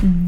Mm-hmm.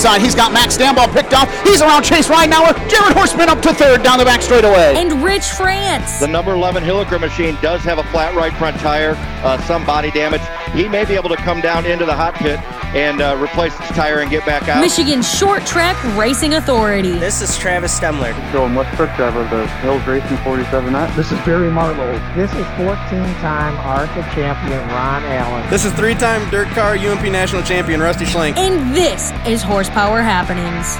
inside. He's got Max Stambaugh picked off. He's around Chase Ridenauer. Jared Horseman up to third down the back straightaway. and Rich France. The number 11 Hilliker machine does have a flat right front tire, uh, some body damage. He may be able to come down into the hot pit and uh, replace his tire and get back out. Michigan Short Track Racing Authority. This is Travis Stemler. Joe West Truck Driver, the Hills Racing 47 X. This is Barry Marlowe. This is 14-time ARCA champion Ron Allen. This is three-time DIRTcar UMP national champion Rusty Schlenk. And this is Horsepower Happenings.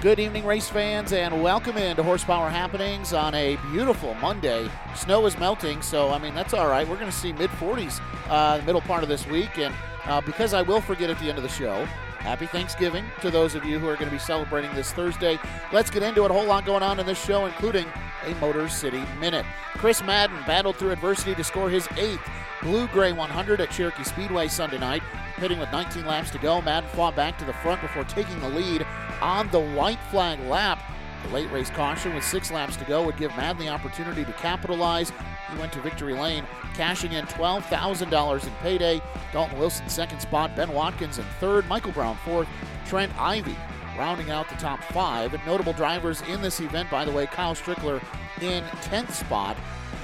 Good evening, race fans, and welcome into Horsepower Happenings on a beautiful Monday. Snow is melting, so I mean that's all right. We're going to see mid 40s uh, the middle part of this week, and uh, because I will forget at the end of the show. Happy Thanksgiving to those of you who are going to be celebrating this Thursday. Let's get into it. A whole lot going on in this show, including a Motor City Minute. Chris Madden battled through adversity to score his eighth Blue Gray 100 at Cherokee Speedway Sunday night. Pitting with 19 laps to go, Madden fought back to the front before taking the lead on the white flag lap. The late race caution with six laps to go would give Madden the opportunity to capitalize. He went to victory lane, cashing in $12,000 in payday. Dalton Wilson second spot, Ben Watkins in third, Michael Brown fourth, Trent Ivy rounding out the top five. Notable drivers in this event, by the way, Kyle Strickler in 10th spot.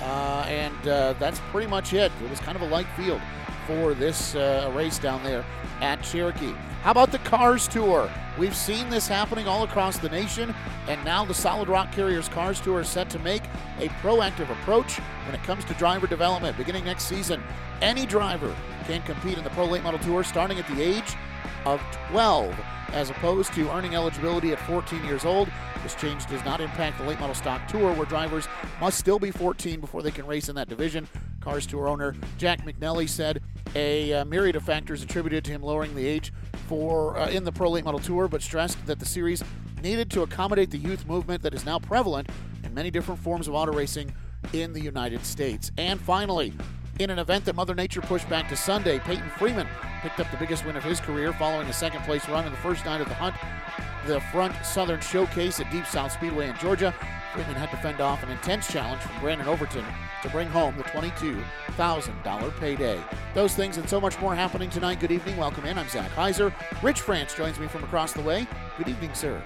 Uh, and uh, that's pretty much it. It was kind of a light field for this uh, race down there at Cherokee. How about the Cars Tour? We've seen this happening all across the nation, and now the Solid Rock Carriers Cars Tour is set to make a proactive approach when it comes to driver development. Beginning next season, any driver can compete in the Pro Late Model Tour starting at the age of 12 as opposed to earning eligibility at 14 years old. This change does not impact the late model stock tour where drivers must still be 14 before they can race in that division. Cars Tour owner Jack McNelly said a uh, myriad of factors attributed to him lowering the age for uh, in the Pro Late Model Tour, but stressed that the series needed to accommodate the youth movement that is now prevalent in many different forms of auto racing in the United States. And finally, in an event that Mother Nature pushed back to Sunday, Peyton Freeman picked up the biggest win of his career following a second place run in the first night of the hunt, the Front Southern Showcase at Deep South Speedway in Georgia. Freeman had to fend off an intense challenge from Brandon Overton to bring home the $22,000 payday. Those things and so much more happening tonight. Good evening. Welcome in. I'm Zach Heiser. Rich France joins me from across the way. Good evening, sir.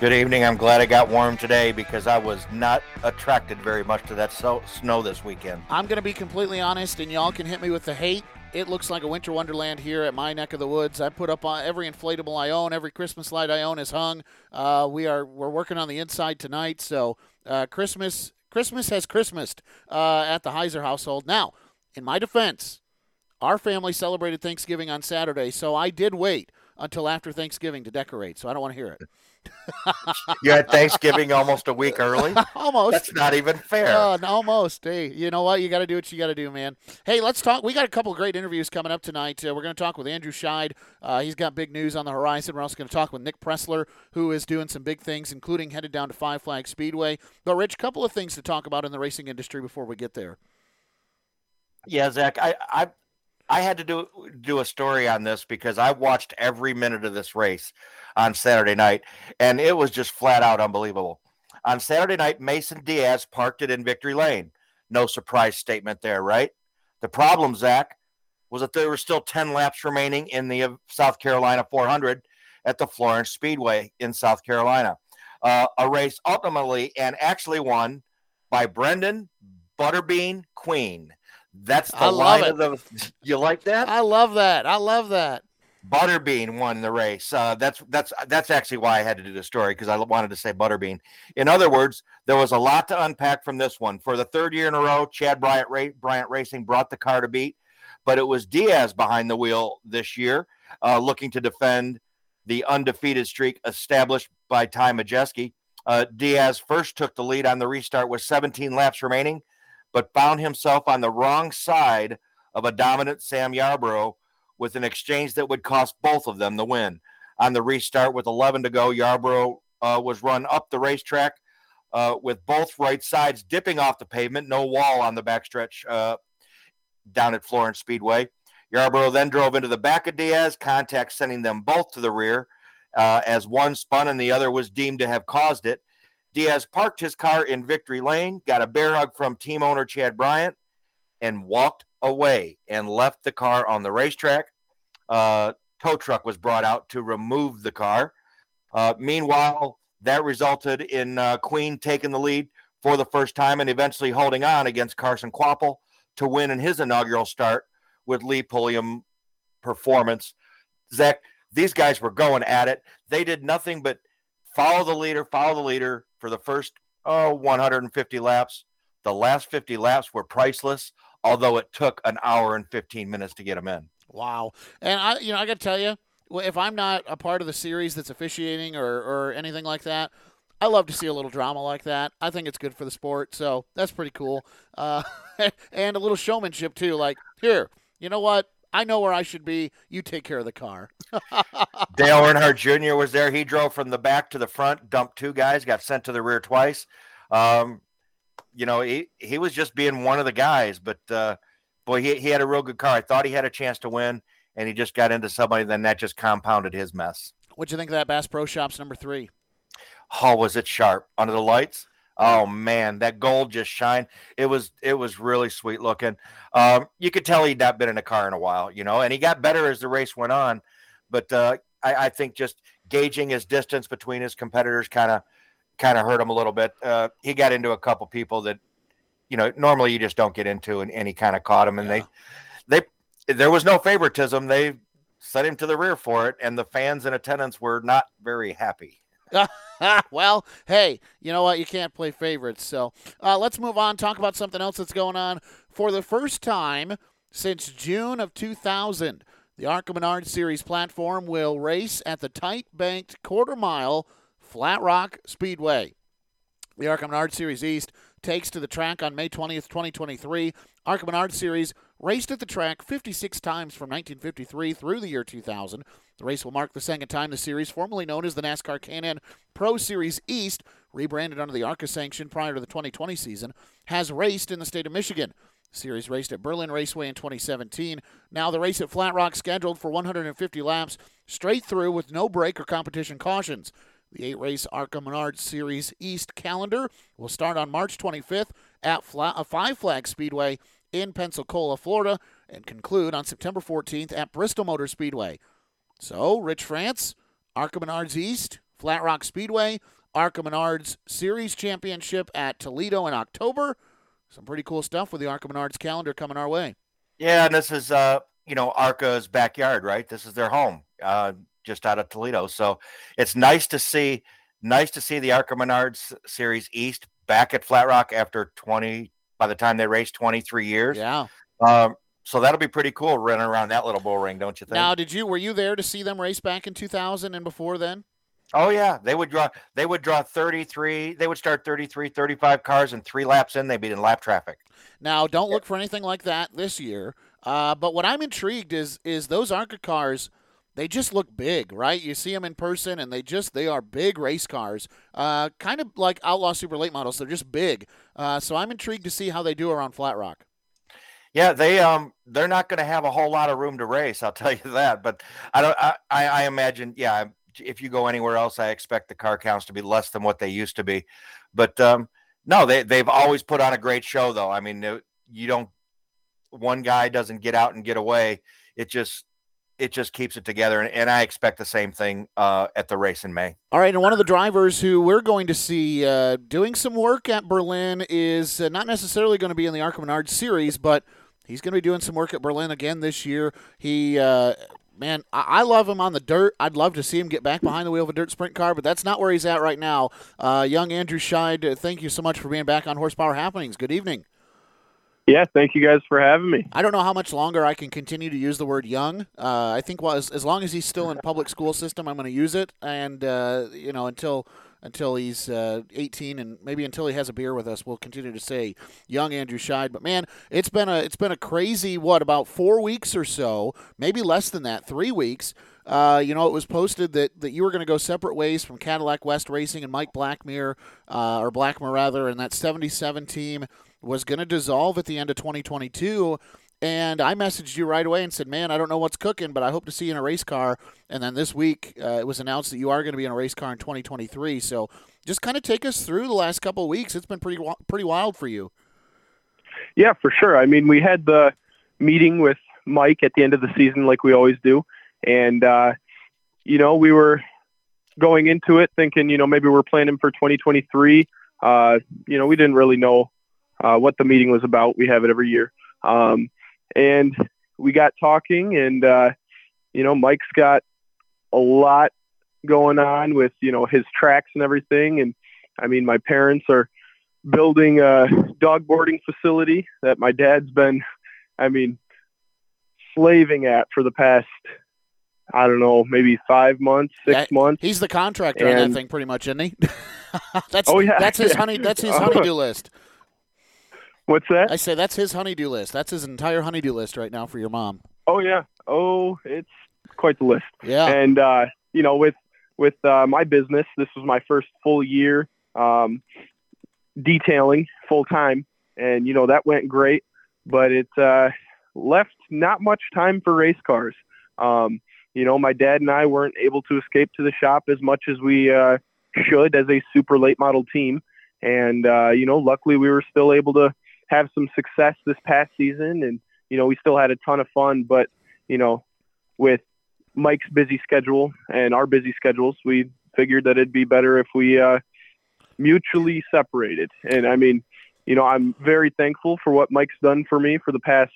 Good evening. I'm glad I got warm today because I was not attracted very much to that so- snow this weekend. I'm going to be completely honest, and y'all can hit me with the hate. It looks like a winter wonderland here at my neck of the woods. I put up every inflatable I own, every Christmas light I own is hung. Uh, we are we're working on the inside tonight, so uh, Christmas Christmas has Christmased uh, at the Heiser household. Now, in my defense, our family celebrated Thanksgiving on Saturday, so I did wait until after Thanksgiving to decorate. So I don't want to hear it. You had Thanksgiving almost a week early. Almost. That's not even fair. Uh, almost. Hey, you know what? You got to do what you got to do, man. Hey, let's talk. We got a couple of great interviews coming up tonight. Uh, we're going to talk with Andrew Scheid. Uh, he's got big news on the horizon. We're also going to talk with Nick Pressler, who is doing some big things, including headed down to Five Flag Speedway. But, Rich, a couple of things to talk about in the racing industry before we get there. Yeah, Zach, I, I I had to do do a story on this because I watched every minute of this race on Saturday night, and it was just flat out unbelievable. On Saturday night, Mason Diaz parked it in victory lane. No surprise statement there, right? The problem, Zach, was that there were still 10 laps remaining in the uh, South Carolina 400 at the Florence Speedway in South Carolina. Uh, a race ultimately and actually won by Brenden Butterbean Queen. That's the I love line of the. You like that? I love that. I love that. Butterbean won the race. Uh, that's that's that's actually why I had to do the story because I wanted to say Butterbean. In other words, there was a lot to unpack from this one. For the third year in a row, Chad Bryant, Ra- Bryant Racing brought the car to beat, but it was Diaz behind the wheel this year, uh, looking to defend the undefeated streak established by Ty Majeski. Uh, Diaz first took the lead on the restart with 17 laps remaining, but found himself on the wrong side of a dominant Sam Yarbrough with an exchange that would cost both of them the win. On the restart with 11 to go, Yarbrough uh, was run up the racetrack uh, with both right sides dipping off the pavement, no wall on the backstretch uh, down at Florence Speedway. Yarbrough then drove into the back of Diaz, contact sending them both to the rear uh, as one spun and the other was deemed to have caused it. Diaz parked his car in victory lane, got a bear hug from team owner Chad Bryant, and walked away and left the car on the racetrack. Uh, tow truck was brought out to remove the car. Uh, meanwhile, that resulted in uh, Queen taking the lead for the first time and eventually holding on against Carson Kvapil to win in his inaugural start with Lee Pulliam performance. Zach, these guys were going at it. They did nothing but follow the leader, follow the leader for the first oh 150 laps. The last 50 laps were priceless, although it took an hour and 15 minutes to get them in. Wow. And I, you know, I got to tell you, if I'm not a part of the series that's officiating or, or anything like that, I love to see a little drama like that. I think it's good for the sport, so that's pretty cool. Uh, and a little showmanship too. Like, here, you know what? I know where I should be. You take care of the car. Dale Earnhardt Jr. was there. He drove from the back to the front, dumped two guys, got sent to the rear twice. Um, you know, he, he was just being one of the guys, but uh, boy, he, he had a real good car. I thought he had a chance to win, and he just got into somebody, then that just compounded his mess. What'd you think of that Bass Pro Shops number three? Oh, was it sharp under the lights? Oh man, that gold just shined. It was it was really sweet looking. Um, you could tell he'd not been in a car in a while, you know, and he got better as the race went on. But uh, I, I, think just gauging his distance between his competitors kind of kind of hurt him a little bit. Uh, he got into a couple people that you know normally you just don't get into, and, and he kind of caught him. And yeah. they they there was no favoritism. They set him to the rear for it, and the fans in attendance were not very happy. well, hey, you know what? You can't play favorites. So uh, let's move on. Talk about something else that's going on. For the first time since June of 2000, the ARCA Menard Series platform will race at the tight banked quarter mile Flat Rock Speedway. The ARCA Menard Series East takes to the track on May 20th, 2023. ARCA Menard Series raced at the track 56 times from 1953 through the year 2000. The race will mark the second time the series, formerly known as the NASCAR K&N Pro Series East, rebranded under the ARCA sanction prior to the 2020 season, has raced in the state of Michigan. The series raced at Berlin Raceway in 2017. Now the race at Flat Rock scheduled for 150 laps straight through with no break or competition cautions. The eight race ARCA Menard Series East calendar will start on March 25th at Fla- uh, Five Flag Speedway in Pensacola, Florida, and conclude on September 14th at Bristol Motor Speedway. So, Rich France, ARCA Menards East, Flat Rock Speedway, ARCA Menards Series Championship at Toledo in October. Some pretty cool stuff with the ARCA Menards calendar coming our way. Yeah, and this is, uh, you know, ARCA's backyard, right? This is their home, uh, just out of Toledo. So it's nice to see, nice to see the ARCA Menards Series East back at Flat Rock after 20, by the time they race 23 years. Yeah. Um, so that'll be pretty cool running around that little bull ring, don't you think? Now, did you were you there to see them race back in 2000 and before then? Oh yeah, they would draw they would draw 33, they would start 33, 35 cars and 3 laps in they'd be in lap traffic. Now, don't look for anything like that this year. Uh, but what I'm intrigued is is those ARCA cars they just look big, right? You see them in person, and they just they are big race cars, uh, kind of like Outlaw Super Late models. They're just big. Uh, so I'm intrigued to see how they do around Flat Rock. Yeah, they um they're not going to have a whole lot of room to race. I'll tell you that. But I don't. I I imagine. Yeah, if you go anywhere else, I expect the car counts to be less than what they used to be. But um, no, they they've always put on a great show, though. I mean, you don't. One guy doesn't get out and get away. It just it just keeps it together, and, and I expect the same thing uh, at the race in May. All right, and one of the drivers who we're going to see uh, doing some work at Berlin is uh, not necessarily going to be in the ARCA Menard series, but He's going to be doing some work at Berlin again this year. He, uh, man, I-, I, love him on the dirt. I'd love to see him get back behind the wheel of a dirt sprint car, but that's not where he's at right now. Uh, young Andrew Scheid, thank you so much for being back on Horsepower Happenings. Good evening. Yeah, thank you guys for having me. I don't know how much longer I can continue to use the word young. Uh, I think well, as, as long as he's still in public school system, I'm going to use it, and uh, you know until until he's uh, 18 and maybe until he has a beer with us. We'll continue to say young Andrew Scheid. But man, it's been a it's been a crazy what about four weeks or so, maybe less than that, three weeks. Uh, you know, it was posted that, that you were going to go separate ways from Cadillac West Racing and Mike Blackmere, uh, or Blackmere rather, and that 77 team was going to dissolve at the end of 2022. And I messaged you right away and said, "Man, I don't know what's cooking, but I hope to see you in a race car." And then this week, uh, it was announced that you are going to be in a race car in 2023. So, just kind of take us through the last couple of weeks. It's been pretty pretty wild for you. Yeah, for sure. I mean, we had the meeting with Mike at the end of the season, like we always do, and uh, you know, we were going into it thinking, you know, maybe we're planning for 2023. Uh, you know, we didn't really know uh, what the meeting was about. We have it every year. Um, and we got talking and uh, you know mike's got a lot going on with you know his tracks and everything. And i mean my parents are building a dog boarding facility that my dad's been i mean slaving at for the past i don't know maybe five months six yeah, months. he's the contractor and, on that thing pretty much isn't he? That's oh yeah that's his honey that's his honeydew list What's that? I say that's his honeydew list. That's his entire honeydew list right now for your mom. Oh yeah. Oh, it's quite the list. Yeah. And uh, you know, with with uh, my business, this was my first full year um, detailing full time, and you know that went great, but it uh, left not much time for race cars. Um, you know, my dad and I weren't able to escape to the shop as much as we uh, should as a super late model team, and uh, you know, luckily we were still able to have some success this past season, and you know we still had a ton of fun. But you know, with Mike's busy schedule and our busy schedules, we figured that it'd be better if we uh, mutually separated. And I mean, you know, I'm very thankful for what Mike's done for me for the past.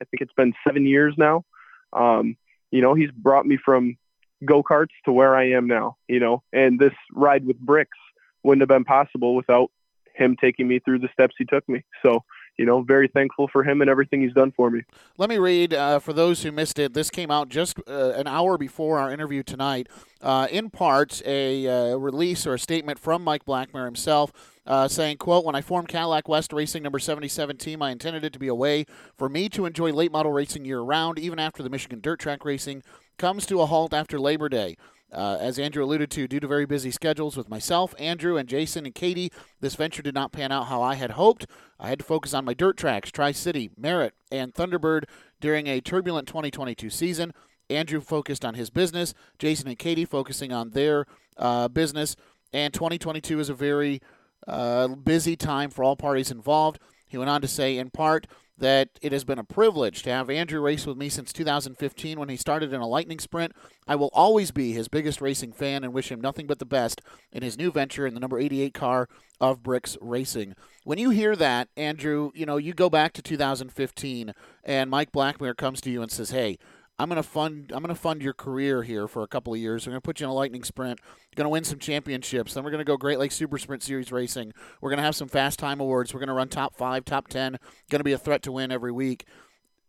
I think it's been seven years now. Um, you know, he's brought me from go karts to where I am now. You know, and this ride with bricks wouldn't have been possible without him taking me through the steps he took me. So, you know, very thankful for him and everything he's done for me. Let me read uh, for those who missed it. This came out just uh, an hour before our interview tonight. Uh, in part, a uh, release or a statement from Mike Blackmere himself. Uh, saying, quote, when I formed Cadillac West Racing number 77 team, I intended it to be a way for me to enjoy late model racing year round, even after the Michigan dirt track racing comes to a halt after Labor Day. Uh, as Andrew alluded to, due to very busy schedules with myself, Andrew, and Jason and Katie, this venture did not pan out how I had hoped. I had to focus on my dirt tracks, Tri City, Merritt, and Thunderbird during a turbulent 2022 season. Andrew focused on his business, Jason and Katie focusing on their uh, business, and 2022 is a very uh, busy time for all parties involved. He went on to say, in part, that it has been a privilege to have Andrew race with me since 2015 when he started in a lightning sprint. I will always be his biggest racing fan and wish him nothing but the best in his new venture in the number 88 car of Bricks Racing. When you hear that, Andrew, you know, you go back to 2015 and Mike Blackmere comes to you and says, "Hey, I'm going to fund I'm going to fund your career here for a couple of years. We're going to put you in a lightning sprint. You're going to win some championships. Then we're going to go Great Lakes Super Sprint Series racing. We're going to have some fast time awards. We're going to run top 5, top 10. Going to be a threat to win every week.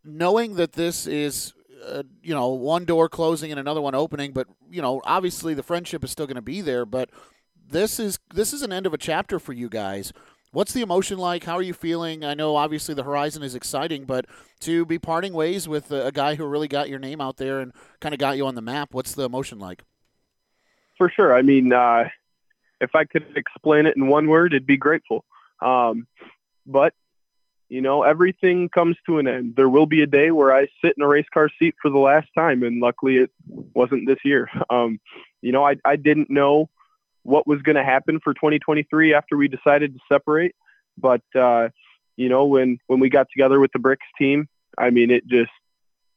Knowing that this is uh, you know, one door closing and another one opening, but you know, obviously the friendship is still going to be there, but this is this is an end of a chapter for you guys. What's the emotion like? How are you feeling? I know obviously the horizon is exciting, but to be parting ways with a, guy who really got your name out there and kind of got you on the map, what's the emotion like? For sure. I mean, uh, if I could explain it in one word, it'd be grateful. Um, but you know, everything comes to an end. There will be a day where I sit in a race car seat for the last time, and luckily it wasn't this year. Um, you know, I, I didn't know what was going to happen for 2023 after we decided to separate. But uh, you know, when when we got together with the Bricks team, I mean, it just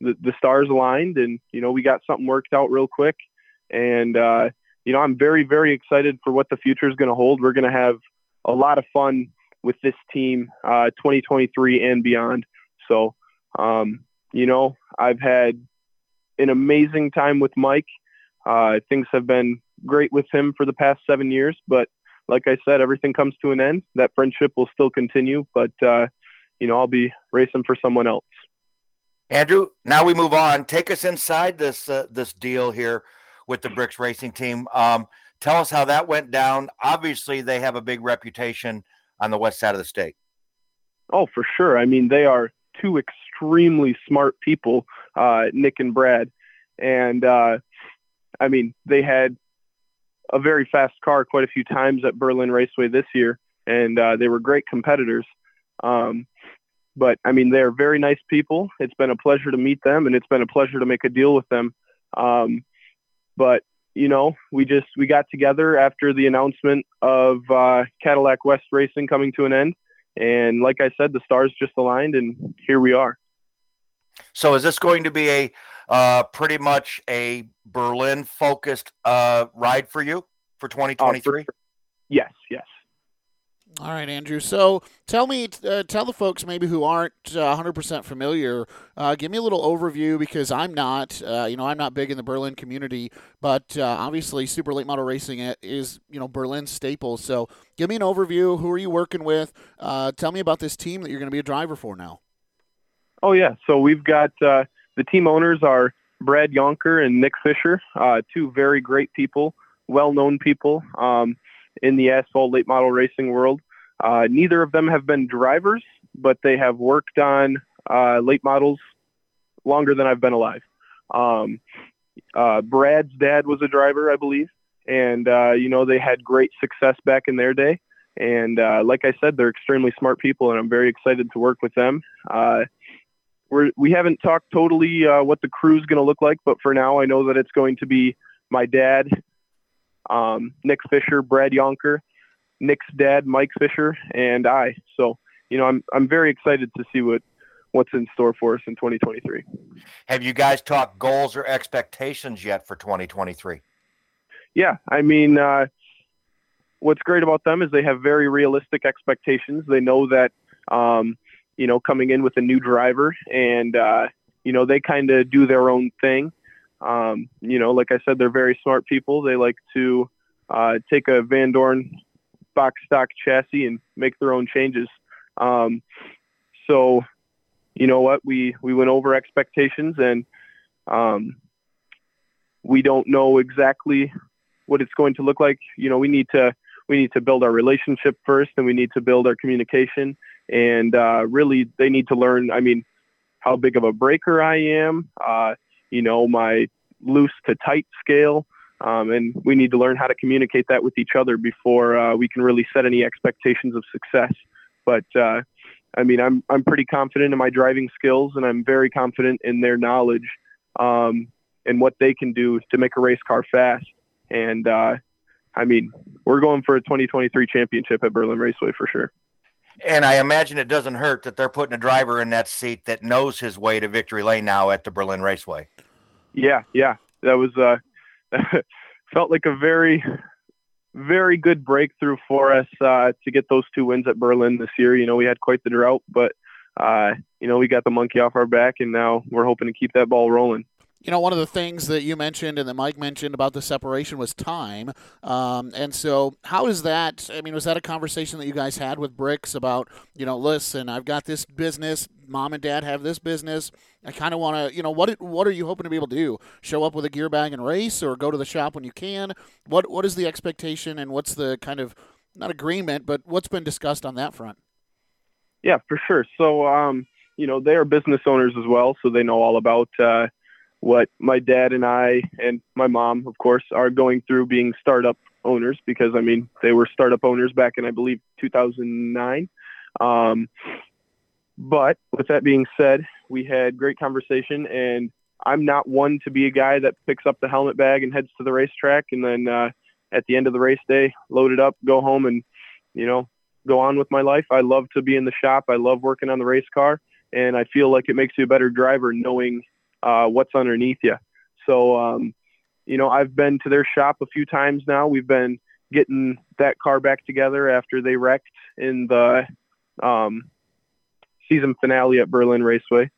the, the stars aligned, and you know, we got something worked out real quick. And uh, you know, I'm very very excited for what the future is going to hold. We're going to have a lot of fun with this team, uh, 2023 and beyond. So, um, you know, I've had an amazing time with Mike. Uh, things have been great with him for the past seven years, but like I said, everything comes to an end. That friendship will still continue, but uh, you know, I'll be racing for someone else. Andrew, now we move on. Take us inside this uh, this deal here with the Bricks Racing Team. Um, Tell us how that went down. Obviously, they have a big reputation on the west side of the state. Oh, for sure. I mean, they are two extremely smart people, uh, Nick and Brad. And, uh, I mean, they had a very fast car quite a few times at Berlin Raceway this year, and uh, they were great competitors. Um, but, I mean, they're very nice people. It's been a pleasure to meet them, and it's been a pleasure to make a deal with them. Um, but, you know, we just we got together after the announcement of uh, Cadillac West Racing coming to an end and like I said, the stars just aligned, and here we are. So, is this going to be a uh, pretty much a Berlin focused uh, ride for you for 2023? Uh, for, yes, yes. All right, Andrew. So tell me, uh, tell the folks maybe who aren't uh, 100% familiar, uh, give me a little overview because I'm not, uh, you know, I'm not big in the Berlin community, but uh, obviously Super Late Model Racing is, you know, Berlin staple. So give me an overview. Who are you working with? Uh, tell me about this team that you're going to be a driver for now. Oh yeah, so we've got the team owners are Brad Yonker and Nick Fisher, two very great people, well-known people. Um, in the asphalt late model racing world. Uh, neither of them have been drivers, but they have worked on uh, late models longer than I've been alive. Um, uh, Brad's dad was a driver, I believe, and uh, you know they had great success back in their day. And uh, like I said, they're extremely smart people, and I'm very excited to work with them. Uh, we're, we haven't talked totally what the crew is going to look like, but for now, I know that it's going to be my dad um, Nick Fisher, Brad Yonker, Nick's dad, Mike Fisher, and I. So, you know, I'm I'm very excited to see what what's in store for us in 2023. Have you guys talked goals or expectations yet for 2023? Yeah, I mean, uh, what's great about them is they have very realistic expectations. They know that, um, you know, coming in with a new driver, and uh, you know, they kind of do their own thing. Um, you know, like I said, they're very smart people. They like to uh, take a Van Dorn box stock chassis and make their own changes. Um, so, you know what? We we went over expectations, and um, we don't know exactly what it's going to look like. You know, we need to we need to build our relationship first, and we need to build our communication. And uh, really, they need to learn. I mean, how big of a breaker I am. Uh, you know, my loose to tight scale. Um, and we need to learn how to communicate that with each other before uh, we can really set any expectations of success. But uh, I mean, I'm I'm pretty confident in my driving skills, and I'm very confident in their knowledge um, and what they can do to make a race car fast. And uh, I mean, we're going for a 2023 championship at Berlin Raceway for sure. And I imagine it doesn't hurt that they're putting a driver in that seat that knows his way to victory lane now at the Berlin Raceway. Yeah, yeah, that was uh, felt like a very, very good breakthrough for us uh, to get those two wins at Berlin this year. You know, we had quite the drought, but uh, you know, we got the monkey off our back, and now we're hoping to keep that ball rolling you know, one of the things that you mentioned and that Mike mentioned about the separation was time. Um, and so, how is that? I mean, was that a conversation that you guys had with Bricks about, you know, listen, I've got this business, mom and dad have this business. I kind of want to, you know, what what are you hoping to be able to do? Show up with a gear bag and race, or go to the shop when you can? What what is the expectation, and what's the kind of not agreement, but what's been discussed on that front? Yeah, for sure. So, um, you know, they are business owners as well, so they know all about. Uh, what my dad and I and my mom, of course, are going through being startup owners because I mean they were startup owners back in I believe 2009. Um, but with that being said, we had great conversation, and I'm not one to be a guy that picks up the helmet bag and heads to the racetrack, and then uh, at the end of the race day, load it up, go home, and you know go on with my life. I love to be in the shop. I love working on the race car, and I feel like it makes you a better driver knowing uh, what's underneath you. So, um, you know, I've been to their shop a few times now. We've been getting that car back together after they wrecked in the um, season finale at Berlin Raceway.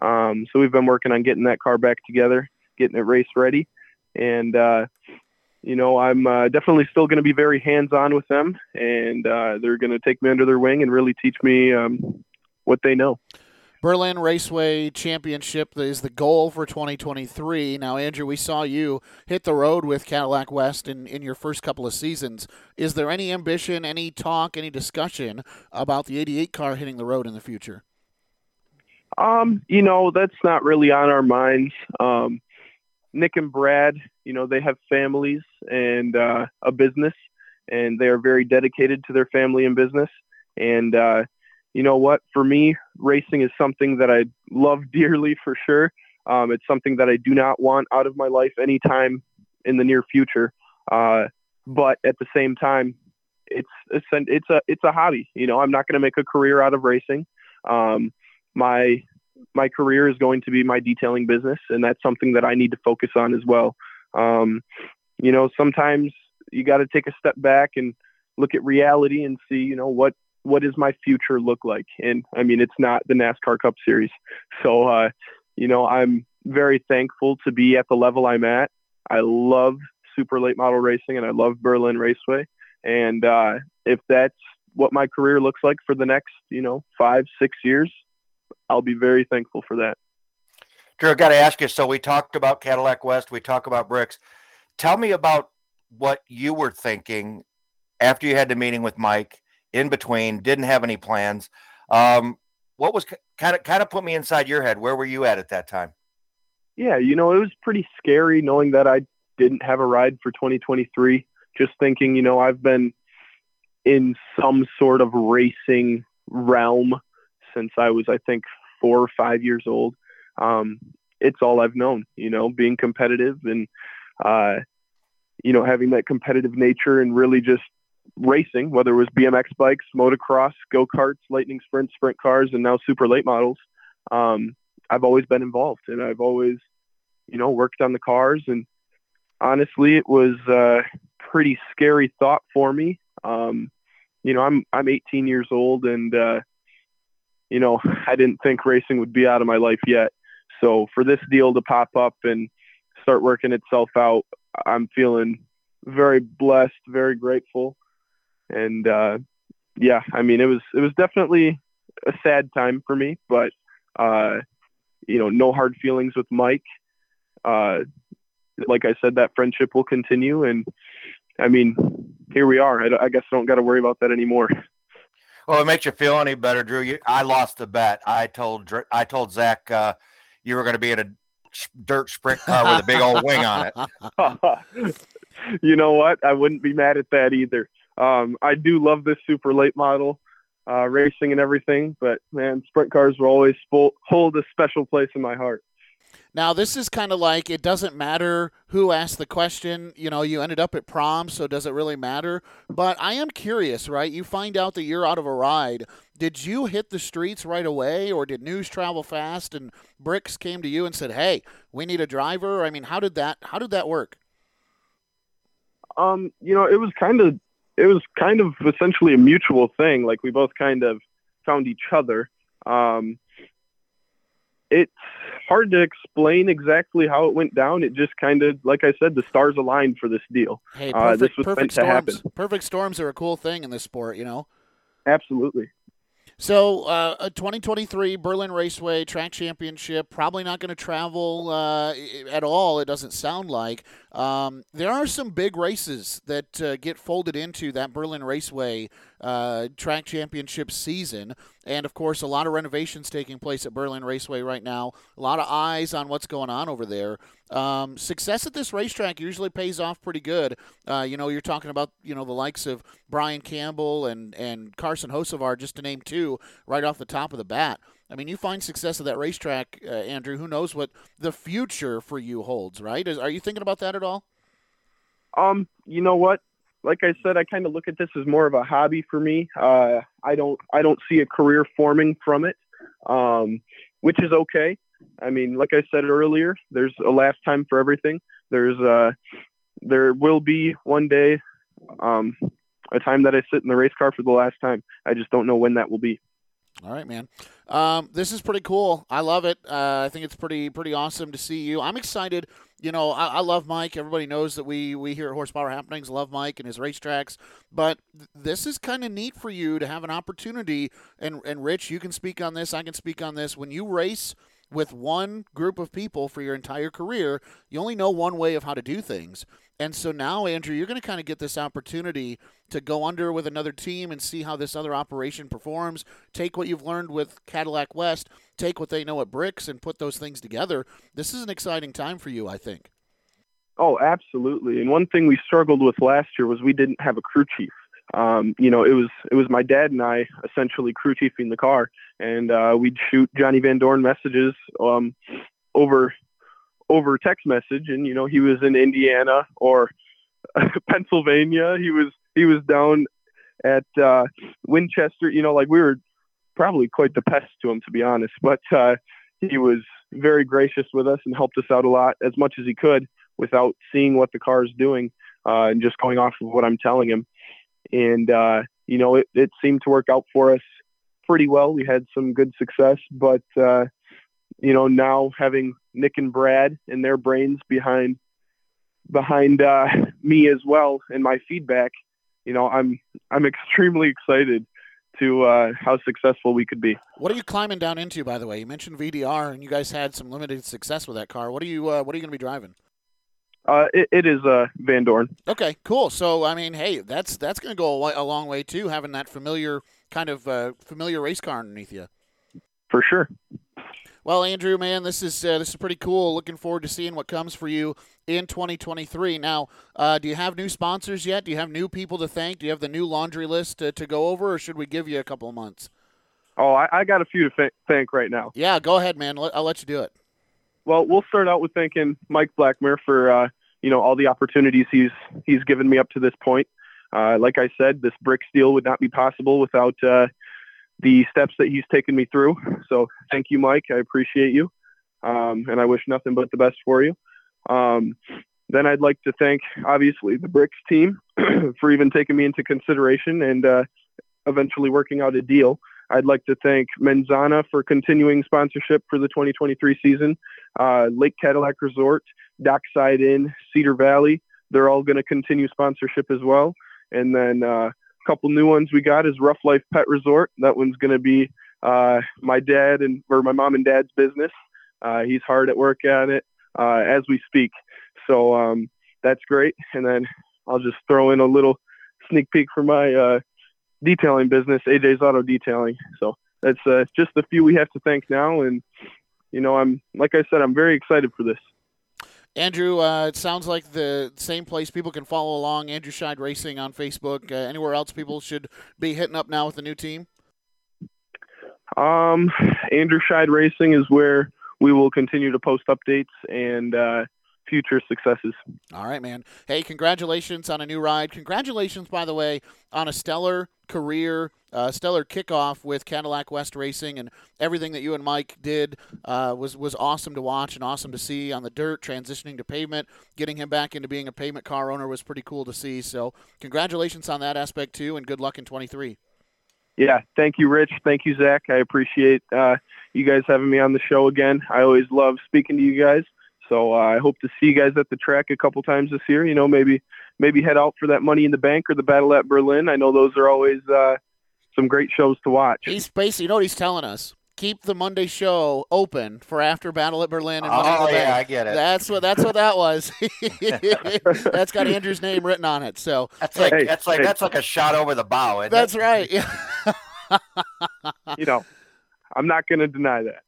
Um, so we've been working on getting that car back together, getting it race ready, and uh, you know I'm uh, definitely still going to be very hands-on with them, and uh, they're going to take me under their wing and really teach me um, what they know. Berlin Raceway Championship is the goal for 2023. Now, Andrew, we saw you hit the road with Cadillac West in, in your first couple of seasons. Is there any ambition, any talk, any discussion about the 88 car hitting the road in the future? Um, you know, that's not really on our minds. Um, Nick and Brad, you know, they have families and uh, a business, and they are very dedicated to their family and business. And uh, you know what? For me, racing is something that I love dearly for sure. Um, it's something that I do not want out of my life anytime in the near future. Uh, but at the same time, it's it's it's a it's a hobby. You know, I'm not going to make a career out of racing. Um, my my career is going to be my detailing business, and that's something that I need to focus on as well. Um, you know, sometimes you got to take a step back and look at reality and see, you know, what what does my future look like? And I mean, it's not the NASCAR Cup Series. So, uh, you know, I'm very thankful to be at the level I'm at. I love super late model racing and I love Berlin Raceway. And uh, if that's what my career looks like for the next, you know, five, six years, I'll be very thankful for that. Drew, I got to ask you. So we talked about Cadillac West, we talked about Bricks. Tell me about what you were thinking after you had the meeting with Mike in between, didn't have any plans. Um, what was kind of kind of put me inside your head? Where were you at at that time? Yeah, you know, it was pretty scary knowing that I didn't have a ride for 2023. Just thinking, you know, I've been in some sort of racing realm since I was, I think, four or five years old. Um, it's all I've known, you know, being competitive and, uh, you know, having that competitive nature and really just racing, whether it was BMX bikes, motocross, go karts, lightning sprint, sprint cars, and now super late models. Um, I've always been involved and I've always, you know, worked on the cars. And honestly, it was a pretty scary thought for me. Um, you know, I'm, I'm 18 years old and, uh, you know, I didn't think racing would be out of my life yet. So for this deal to pop up and start working itself out, I'm feeling very blessed, very grateful and uh, yeah, I mean, it was it was definitely a sad time for me, but uh, you know, no hard feelings with Mike. Uh, like I said, that friendship will continue, and I mean, here we are. I, I guess I don't got to worry about that anymore. Well, it makes you feel any better, Drew. You, I lost the bet. I told I told Zach uh, you were going to be in a dirt sprint car with a big old wing on it. you know what? I wouldn't be mad at that either. Um, I do love this super late model uh, racing and everything, but man, sprint cars will always hold a special place in my heart. Now, this is kind of like it doesn't matter who asked the question. You know, you ended up at prom, so does it really matter? But I am curious, right? You find out that you're out of a ride. Did you hit the streets right away, or did news travel fast and Bricks came to you and said, "Hey, we need a driver"? I mean, how did that how did that work? Um, you know, it was kind of it was kind of essentially a mutual thing. Like we both kind of found each other. Um, it's hard to explain exactly how it went down. It just kind of, like I said, the stars aligned for this deal. Hey, perfect, uh, this was perfect storms. Perfect storms are a cool thing in this sport, you know. Absolutely. So, uh, a 2023 Berlin Raceway Track Championship, probably not going to travel uh, at all, it doesn't sound like. Um, there are some big races that uh, get folded into that Berlin Raceway uh, Track Championship season. And of course, a lot of renovations taking place at Berlin Raceway right now. A lot of eyes on what's going on over there. Um, success at this racetrack usually pays off pretty good. Uh, you know, you're talking about you know the likes of Brian Campbell and and Carson Hocevar, just to name two, right off the top of the bat. I mean, you find success at that racetrack, uh, Andrew. Who knows what the future for you holds? Right? Is, are you thinking about that at all? Um, you know what? Like I said, I kind of look at this as more of a hobby for me. Uh, I don't, I don't see a career forming from it, um, which is okay. I mean, like I said earlier, there's a last time for everything. There's, uh, there will be one day, um, a time that I sit in the race car for the last time. I just don't know when that will be. All right, man. Um, this is pretty cool. I love it. Uh, I think it's pretty pretty awesome to see you. I'm excited you know, I, I, love Mike. Everybody knows that we we here at Horsepower Happenings love Mike and his racetracks. But th- this is kind of neat for you to have an opportunity. And and Rich, you can speak on this. I can speak on this. When you race with one group of people for your entire career, you only know one way of how to do things. And so now, Andrew, you're going to kind of get this opportunity to go under with another team and see how this other operation performs. Take what you've learned with Cadillac West, take what they know at Bricks, and put those things together. This is an exciting time for you, I think. Oh, absolutely. And one thing we struggled with last year was we didn't have a crew chief. Um, you know, it was it was my dad and I essentially crew chiefing the car, and uh, we'd shoot Johnny Van Dorn messages um, over over text message, and you know he was in Indiana or Pennsylvania. He was he was down at uh, Winchester. You know, like we were probably quite the pest to him, to be honest. But uh, he was very gracious with us and helped us out a lot as much as he could without seeing what the car is doing uh, and just going off of what I'm telling him. And uh, you know, it, it seemed to work out for us pretty well. We had some good success, but uh, you know, now having Nick and Brad and their brains behind behind uh, me as well and my feedback, you know, I'm I'm extremely excited to uh, how successful we could be. What are you climbing down into, by the way? You mentioned VDR, and you guys had some limited success with that car. What are you uh, What are you going to be driving? Uh, it, it is uh, Van Dorn. Okay, cool. So, I mean, hey, that's that's going to go a, a, long way too, having that familiar kind of uh, familiar race car underneath you. For sure. Well, Andrew, man, this is uh, this is pretty cool. Looking forward to seeing what comes for you in 2023. Now, uh, do you have new sponsors yet? Do you have new people to thank? Do you have the new laundry list to, to go over, or should we give you a couple of months? Oh, I, I got a few to thank right now. Yeah, go ahead, man. I'll let you do it. Well, we'll start out with thanking Mike Blackmer for uh, you know all the opportunities he's he's given me up to this point. Uh, like I said, this brick deal would not be possible without uh, the steps that he's taken me through. So thank you, Mike. I appreciate you. Um, and I wish nothing but the best for you. Um, then I'd like to thank, obviously, the Bricks team for even taking me into consideration and uh, eventually working out a deal. I'd like to thank Menzana for continuing sponsorship for the 2023 season. Uh, Lake Cadillac Resort, Dockside Inn, Cedar Valley, they're all going to continue sponsorship as well. And then uh, couple new ones we got is Rough Life Pet Resort. That one's going to be uh, my dad and or my mom and dad's business. Uh, he's hard at work at it uh, as we speak. So um, that's great. And then I'll just throw in a little sneak peek for my uh, detailing business, AJ's Auto Detailing. So that's uh, just a few we have to thank now. And you know, I'm like I said, I'm very excited for this. Andrew, uh, it sounds like the same place people can follow along. Andrew Scheid Racing on Facebook. Uh, anywhere else people should be hitting up now with the new team? Um, Andrew Scheid Racing is where we will continue to post updates and uh, future successes. All right, man. Hey, congratulations on a new ride. Congratulations, by the way, on a stellar career, uh, stellar kickoff with Cadillac West Racing, and everything that you and Mike did uh, was was awesome to watch and awesome to see on the dirt, transitioning to pavement, getting him back into being a pavement car owner was pretty cool to see. So, congratulations on that aspect too, and good luck in 23. Yeah, thank you, Rich. Thank you, Zach. I appreciate uh, you guys having me on the show again. I always love speaking to you guys. So uh, I hope to see you guys at the track a couple times this year. You know, maybe maybe head out for that Money in the Bank or the Battle at Berlin. I know those are always uh, some great shows to watch. He's basically, you know what he's telling us? Keep the Monday show open for after Battle at Berlin. And Money oh in the yeah, Bank. I get it. That's what that's what that was. that's got Andrew's name written on it. So that's like Hey, that's like hey. that's like a shot over the bow. Isn't that's it? right. Yeah. You know, I'm not going to deny that.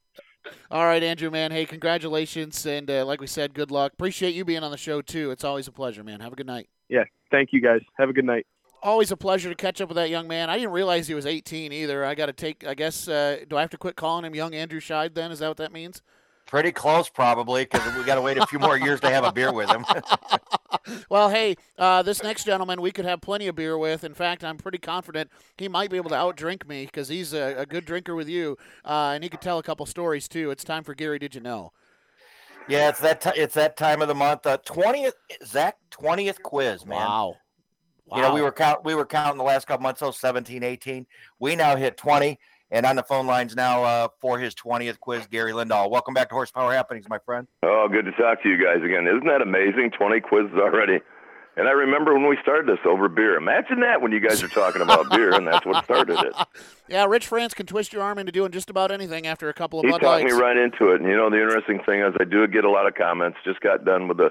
All right, Andrew, man. Hey, congratulations, and uh, like we said, good luck. Appreciate you being on the show too. It's always a pleasure, man. Have a good night. Yeah, thank you guys. Have a good night. Always a pleasure to catch up with that young man. I didn't realize he was 18 either. I got to take. I guess. Uh, do I have to quit calling him young Andrew Scheid? Then is that what that means? Pretty close, probably, because we got to wait a few more years to have a beer with him. well, hey, uh, this next gentleman we could have plenty of beer with. In fact, I'm pretty confident he might be able to outdrink me because he's a, a good drinker with you, uh, and he could tell a couple stories too. It's time for Gary. Did you know? yeah, it's that ti it's that time of the month. Uh, Twentieth, Zach, twentieth quiz, man. Wow. Wow. You know, we were count we were counting the last couple months, so 17, 18. We now hit 20. And on the phone lines now uh, for his 20th quiz, Gary Lindahl. Welcome back to Horsepower Happenings, my friend. Oh, good to talk to you guys again. Isn't that amazing? 20 quizzes already. And I remember when we started this over beer. Imagine that when you guys are talking about beer, and that's what started it. Yeah, Rich France can twist your arm into doing just about anything after a couple of He Bud talked Lights. me right into it. And you know, the interesting thing is, I do get a lot of comments. Just got done with the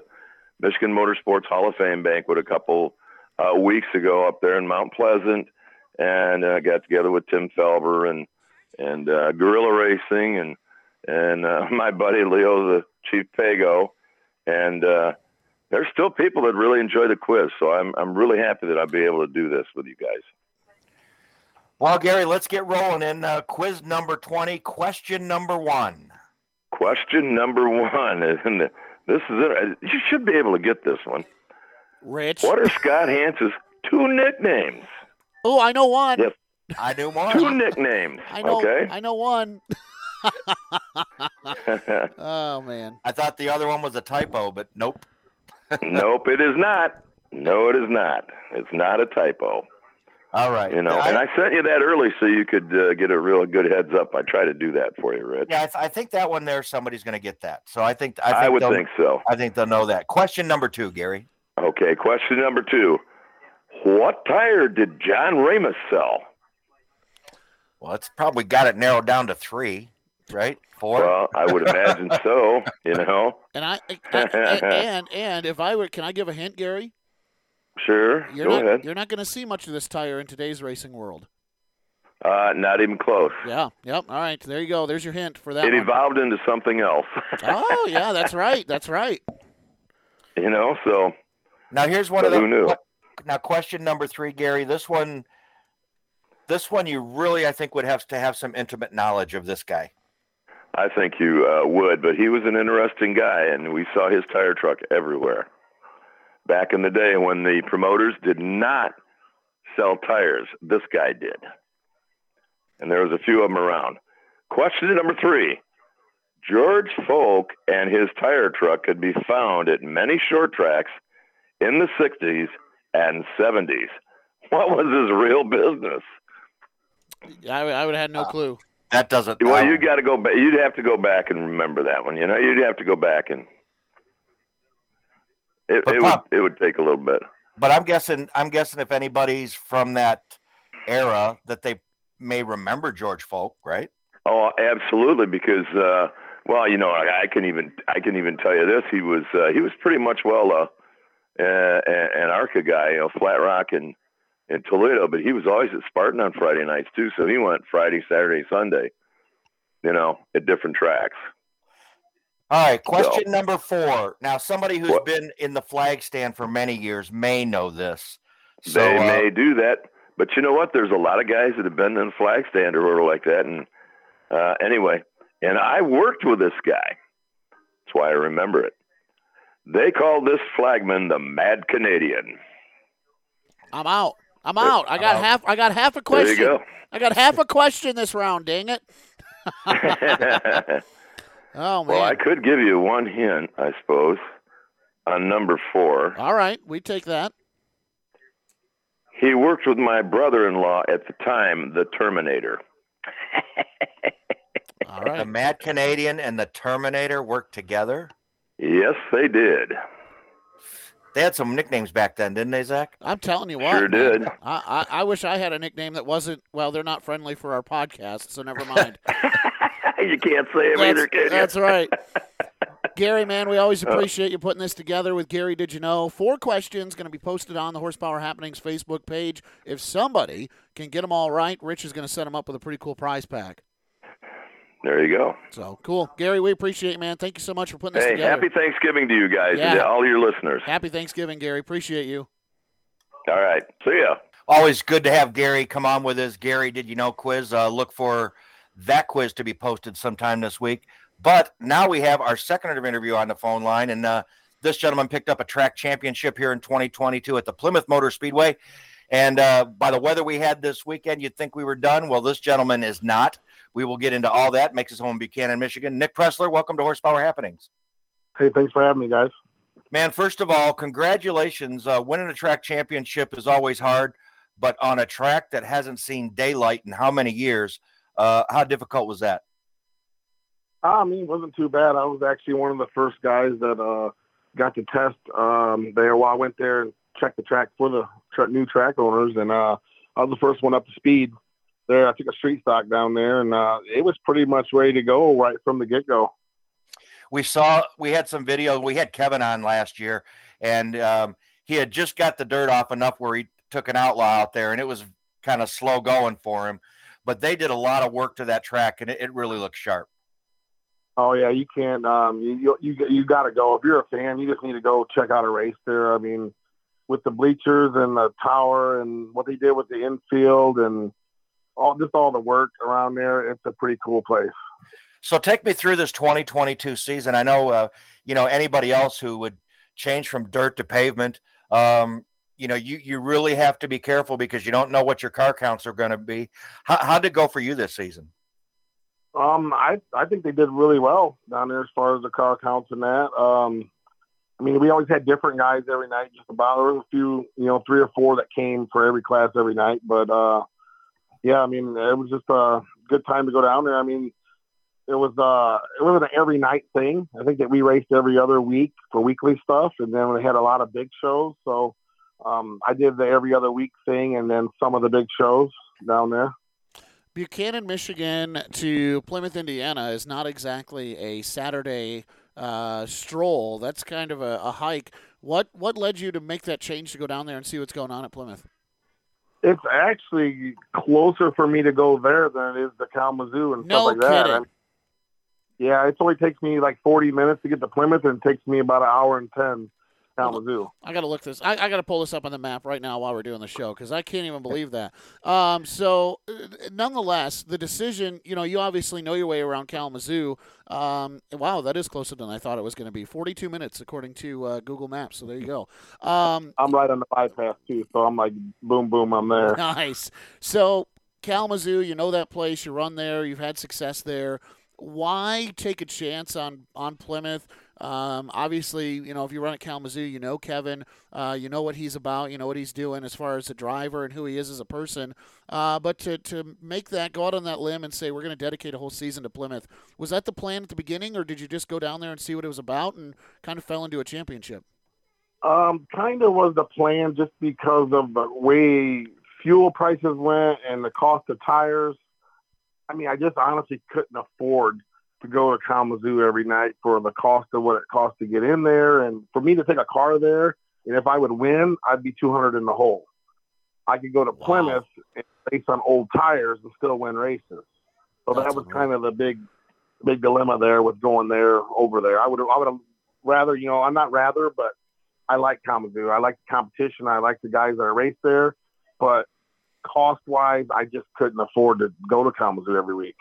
Michigan Motorsports Hall of Fame banquet a couple uh, weeks ago up there in Mount Pleasant, and uh, got together with Tim Felber and and uh, Gorilla Racing and and uh, my buddy Leo, the Chief Pago, and uh, there's still people that really enjoy the quiz. So I'm I'm really happy that I'll be able to do this with you guys. Well, Gary, let's get rolling in uh, quiz number 20, question number one. Question number one, and this is it. You should be able to get this one. Rich. What are Scott Hantz's two nicknames? Oh, I know one. Yes. I knew Two one. nicknames. I know. Okay. I know one. oh man. I thought the other one was a typo, but nope. nope, it is not. No, it is not. It's not a typo. All right. You know, and I sent you that early so you could uh, get a real good heads up. I try to do that for you, Rich. Yeah, I, th- I think that one there, somebody's going to get that. So I think I, think I would think so. I think they'll know that. Question number two, Gary. Okay, question number two. What tire did John Ramus sell? Well, it's probably got it narrowed down to three, right? Four. Well, I would imagine so. You know, And I, I- I- and and if I were, can I give a hint, Gary? sure. You're Go not ahead. you're not going to see much of this tire in today's racing world. Uh, not even close. Yeah. Yep. All right. There you go. There's your hint for that. It one. evolved into something else. Oh yeah, that's right. That's right. you know, so Now here's one But of the who knew? what- now question number three, Gary. This one, this one, you really I think would have to have some intimate knowledge of this guy. I think you uh, would. But he was an interesting guy, and we saw his tire truck everywhere. Back in the day when the promoters did not sell tires, this guy did. And there was a few of them around. Question number three. George Folk and his tire truck could be found at many short tracks in the 60s and 70s. What was his real business? I, would- I would have had no clue. That doesn't. Well, um, you got to go back. You'd have to go back and remember that one. You know, you'd have to go back and it, But it would it would take a little bit. but I'm guessing I'm guessing if anybody's from that era that they may remember George Folk, right? Oh, absolutely. Because uh, well, you know, I, I can even I can even tell you this. He was uh, he was pretty much well uh, uh, an ARCA guy, you know, Flat Rock and in Toledo, but he was always at Spartan on Friday nights too. So he went Friday, Saturday, Sunday. You know, at different tracks. All right, question So- number four. Now, somebody who's What? been in the flag stand for many years may know this. So, they uh, may do that, but you know what? There's a lot of guys that have been in the flag stand or whatever like that. And uh, anyway, and I worked with this guy. That's why I remember it. They called this flagman the Mad Canadian. I'm out. I'm out. I got half. I got half a question. There you question. go. I got half a question this round. Dang it. Oh man. well, I could give you one hint, I suppose, on number four. All right, we take that. He worked with my brother-in-law at the time, the Terminator. All right. the. Mad Canadian and the Terminator worked together. Yes, they did. They had some nicknames back then, didn't they, Zach? I'm telling you what. Sure did. I, I I wish I had a nickname that wasn't. Well, they're not friendly for our podcast, so never mind. you can't say him either, can you? that's right. Gary, man, we always uh. appreciate you putting this together with Gary. Did you know? Four questions going to be posted on the Horsepower Happenings Facebook page. If somebody can get them all right, Rich is going to set them up with a pretty cool prize pack. There you go. So cool, Gary. We appreciate you, man. Thank you so much for putting this Hey, together. happy Thanksgiving to you guys and Yeah. to all your listeners. Happy Thanksgiving, Gary. Appreciate you. All right. See ya. Always good to have Gary come on with us. Gary, did you know quiz? Uh, look for that quiz to be posted sometime this week. But now we have our second interview on the phone line, and uh, this gentleman picked up a track championship here in 2022 at the Plymouth Motor Speedway. And uh, by the weather we had this weekend, you'd think we were done. Well, this gentleman is not. We will get into all that. Makes his home in Buchanan, Michigan. Nick Pressler, welcome to Horsepower Happenings. Hey, thanks for having me, guys. Man, first of all, congratulations. Uh, winning a track championship is always hard, but on a track that hasn't seen daylight in how many years, Uh, how difficult was that? I mean, it wasn't too bad. I was actually one of the first guys that uh, got to test um, there while I went there and checked the track for the tra- new track owners, and uh, I was the first one up to speed there. I took a street stock down there, and uh, it was pretty much ready to go right from the get go. We saw we had some video. We had Kevin on last year, and um, he had just got the dirt off enough where he took an outlaw out there, and it was kind of slow going for him. But they did a lot of work to that track, and it, it really looks sharp. Oh yeah, you can't. Um, you you you got to go if you're a fan. You just need to go check out a race there. I mean, with the bleachers and the tower and what they did with the infield and all just all the work around there, it's a pretty cool place. So take me through this 2022 season. I know, uh, you know, anybody else who would change from dirt to pavement. Um, you know, you you really have to be careful because you don't know what your car counts are going to be. How how'd it go for you this season? Um, I I think they did really well down there as far as the car counts and that. Um, I mean, we always had different guys every night. Just about there was a few, you know, three or four that came for every class every night. But uh, yeah, I mean, it was just a good time to go down there. I mean, it was uh, it was an every night thing. I think that we raced every other week for weekly stuff, and then we had a lot of big shows. So um, I did the every other week thing, and then some of the big shows down there. Buchanan, Michigan to Plymouth, Indiana is not exactly a Saturday uh, stroll. That's kind of a, a, hike. What what led you to make that change to go down there and see what's going on at Plymouth? It's actually closer for me to go there than it is to Kalamazoo and no stuff like kidding. that. yeah, it only takes me like 40 minutes to get to Plymouth, and it takes me about an hour and 10 Kalamazoo. I got to look this. I, I got to pull this up on the map right now while we're doing the show because I can't even believe that. Um, so, uh, nonetheless, the decision. You know, you obviously know your way around Kalamazoo. Um, wow, that is closer than I thought it was going to be. Forty-two minutes according to uh, Google Maps. So there you go. Um, I'm right on the bypass too, so I'm like boom, boom, I'm there. Nice. So Kalamazoo, you know that place. You run there. You've had success there. Why take a chance on on Plymouth? Um, obviously, you know, if you run at Kalamazoo, you know Kevin, uh, you know what he's about, you know what he's doing as far as a driver and who he is as a person. Uh, but to, to make that, go out on that limb and say, we're going to dedicate a whole season to Plymouth, was that the plan at the beginning, or did you just go down there and see what it was about and kind of fell into a championship? Um, kind of was the plan just because of the way fuel prices went and the cost of tires. I mean, I just honestly couldn't afford to go to Kalamazoo every night for the cost of what it costs to get in there, and for me to take a car there, and if I would win, I'd be 200 in the hole. I could go to wow. Plymouth and race on old tires and still win races. So That's that was kind of the big, big dilemma there with going there over there. I would, I would rather, you know, I'm not rather, but I like Kalamazoo. I like the competition. I like the guys that are race there, but cost wise, I just couldn't afford to go to Kalamazoo every week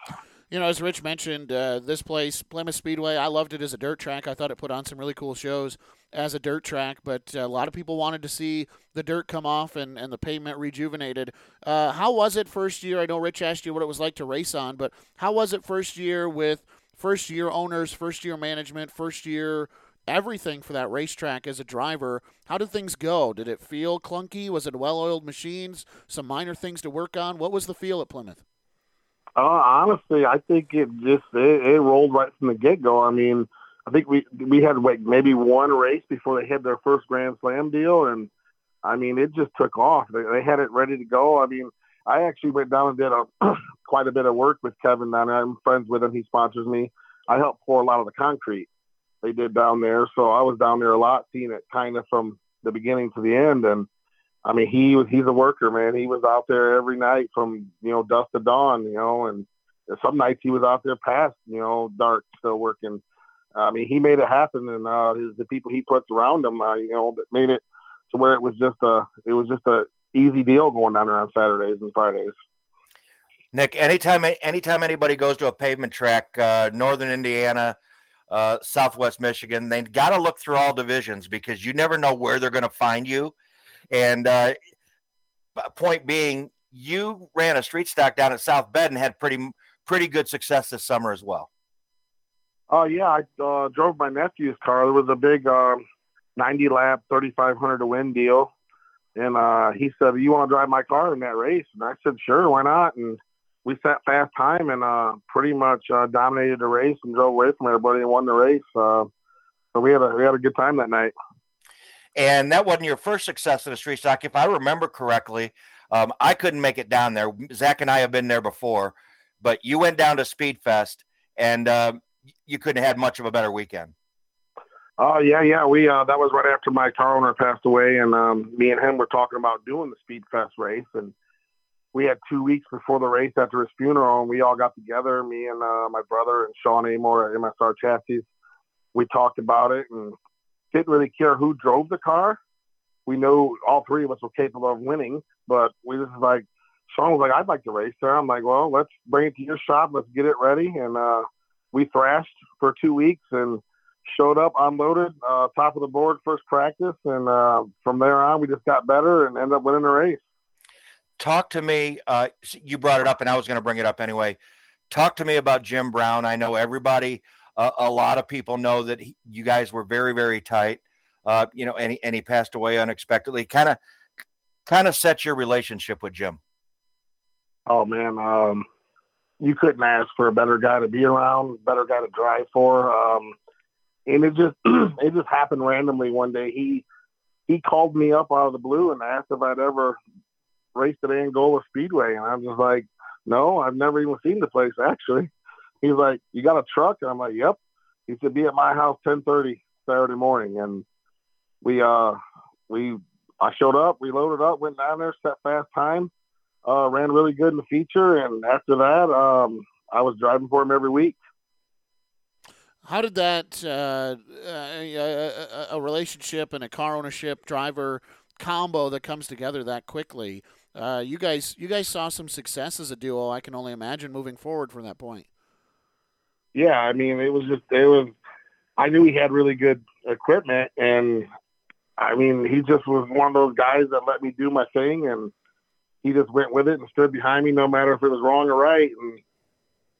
you know, as Rich mentioned, uh, this place, Plymouth Speedway, I loved it as a dirt track. I thought it put on some really cool shows as a dirt track, but uh, a lot of people wanted to see the dirt come off and, and the pavement rejuvenated. Uh, how was it first year? I know Rich asked you what it was like to race on, but how was it first year with first year owners, first year management, first year everything for that racetrack as a driver? How did things go? Did it feel clunky? Was it well oiled machines? Some minor things to work on? What was the feel at Plymouth? Uh, honestly, I think it just it, it rolled right from the get go. I mean, I think we we had like maybe one race before they had their first Grand Slam deal, and I mean it just took off. They, they had it ready to go. I mean, I actually went down and did a quite a bit of work with Kevin down there. I'm friends with him. He sponsors me. I helped pour a lot of the concrete they did down there, so I was down there a lot, seeing it kind of from the beginning to the end, and I mean, he was he's a worker, man. He was out there every night from you know dusk to dawn, you know, and some nights he was out there past you know dark, still working. I mean, he made it happen, and uh, his, the people he puts around him, uh, you know, that made it to where it was just a it was just a easy deal going down there on Saturdays and Fridays. Nick, anytime anytime anybody goes to a pavement track, uh, Northern Indiana, uh, Southwest Michigan, they got to look through all divisions because you never know where they're going to find you. And uh, point being, you ran a street stock down at South Bend and had pretty pretty good success this summer as well. Oh uh, yeah, I uh, drove my nephew's car. There was a big um, 90 lap, 3,500 to win deal, and uh, he said, "You want to drive my car in that race?" And I said, "Sure, why not?" And we set fast time and uh, pretty much uh, dominated the race and drove away from everybody and won the race. Uh, so we had a we had a good time that night. And that wasn't your first success in the street stock, if I remember correctly. Um, I couldn't make it down there. Zach and I have been there before, but you went down to Speedfest, and uh, you couldn't have had much of a better weekend. Oh yeah, yeah. We uh, that was right after my car owner passed away, and um, me and him were talking about doing the Speedfest race, and we had two weeks before the race after his funeral, and we all got together, me and uh, my brother and Sean Amor at MSR Chassis. We talked about it and didn't really care who drove the car. We know all three of us were capable of winning, but we just like Sean was like, "I'd like to race there." I'm like, "Well, let's bring it to your shop. Let's get it ready." And uh, we thrashed for two weeks and showed up, unloaded, uh, top of the board first practice, and uh, from there on, we just got better and ended up winning the race. Talk to me. Uh, you brought it up, and I was going to bring it up anyway. Talk to me about Jim Brown. I know everybody, a lot of people know that he, you guys were very, very tight. Uh, you know, and he, and he passed away unexpectedly. Kind of, kind of set your relationship with Jim. Oh man, um, you couldn't ask for a better guy to be around, better guy to drive for. Um, and it just it just happened randomly one day. He he called me up out of the blue and asked if I'd ever raced at Angola Speedway, and I'm just like, no, I've never even seen the place actually. He's like, you got a truck? And I'm like, yep. He said, be at my house 10:30 Saturday morning, and we uh we I showed up, we loaded up, went down there, set fast time, uh, ran really good in the feature, and after that, um, I was driving for him every week. How did that uh, uh, a relationship and a car ownership driver combo that comes together that quickly? Uh, you guys, you guys saw some success as a duo. I can only imagine moving forward from that point. Yeah, I mean, it was just it was. I knew he had really good equipment, and I mean, he just was one of those guys that let me do my thing, and he just went with it and stood behind me, no matter if it was wrong or right. And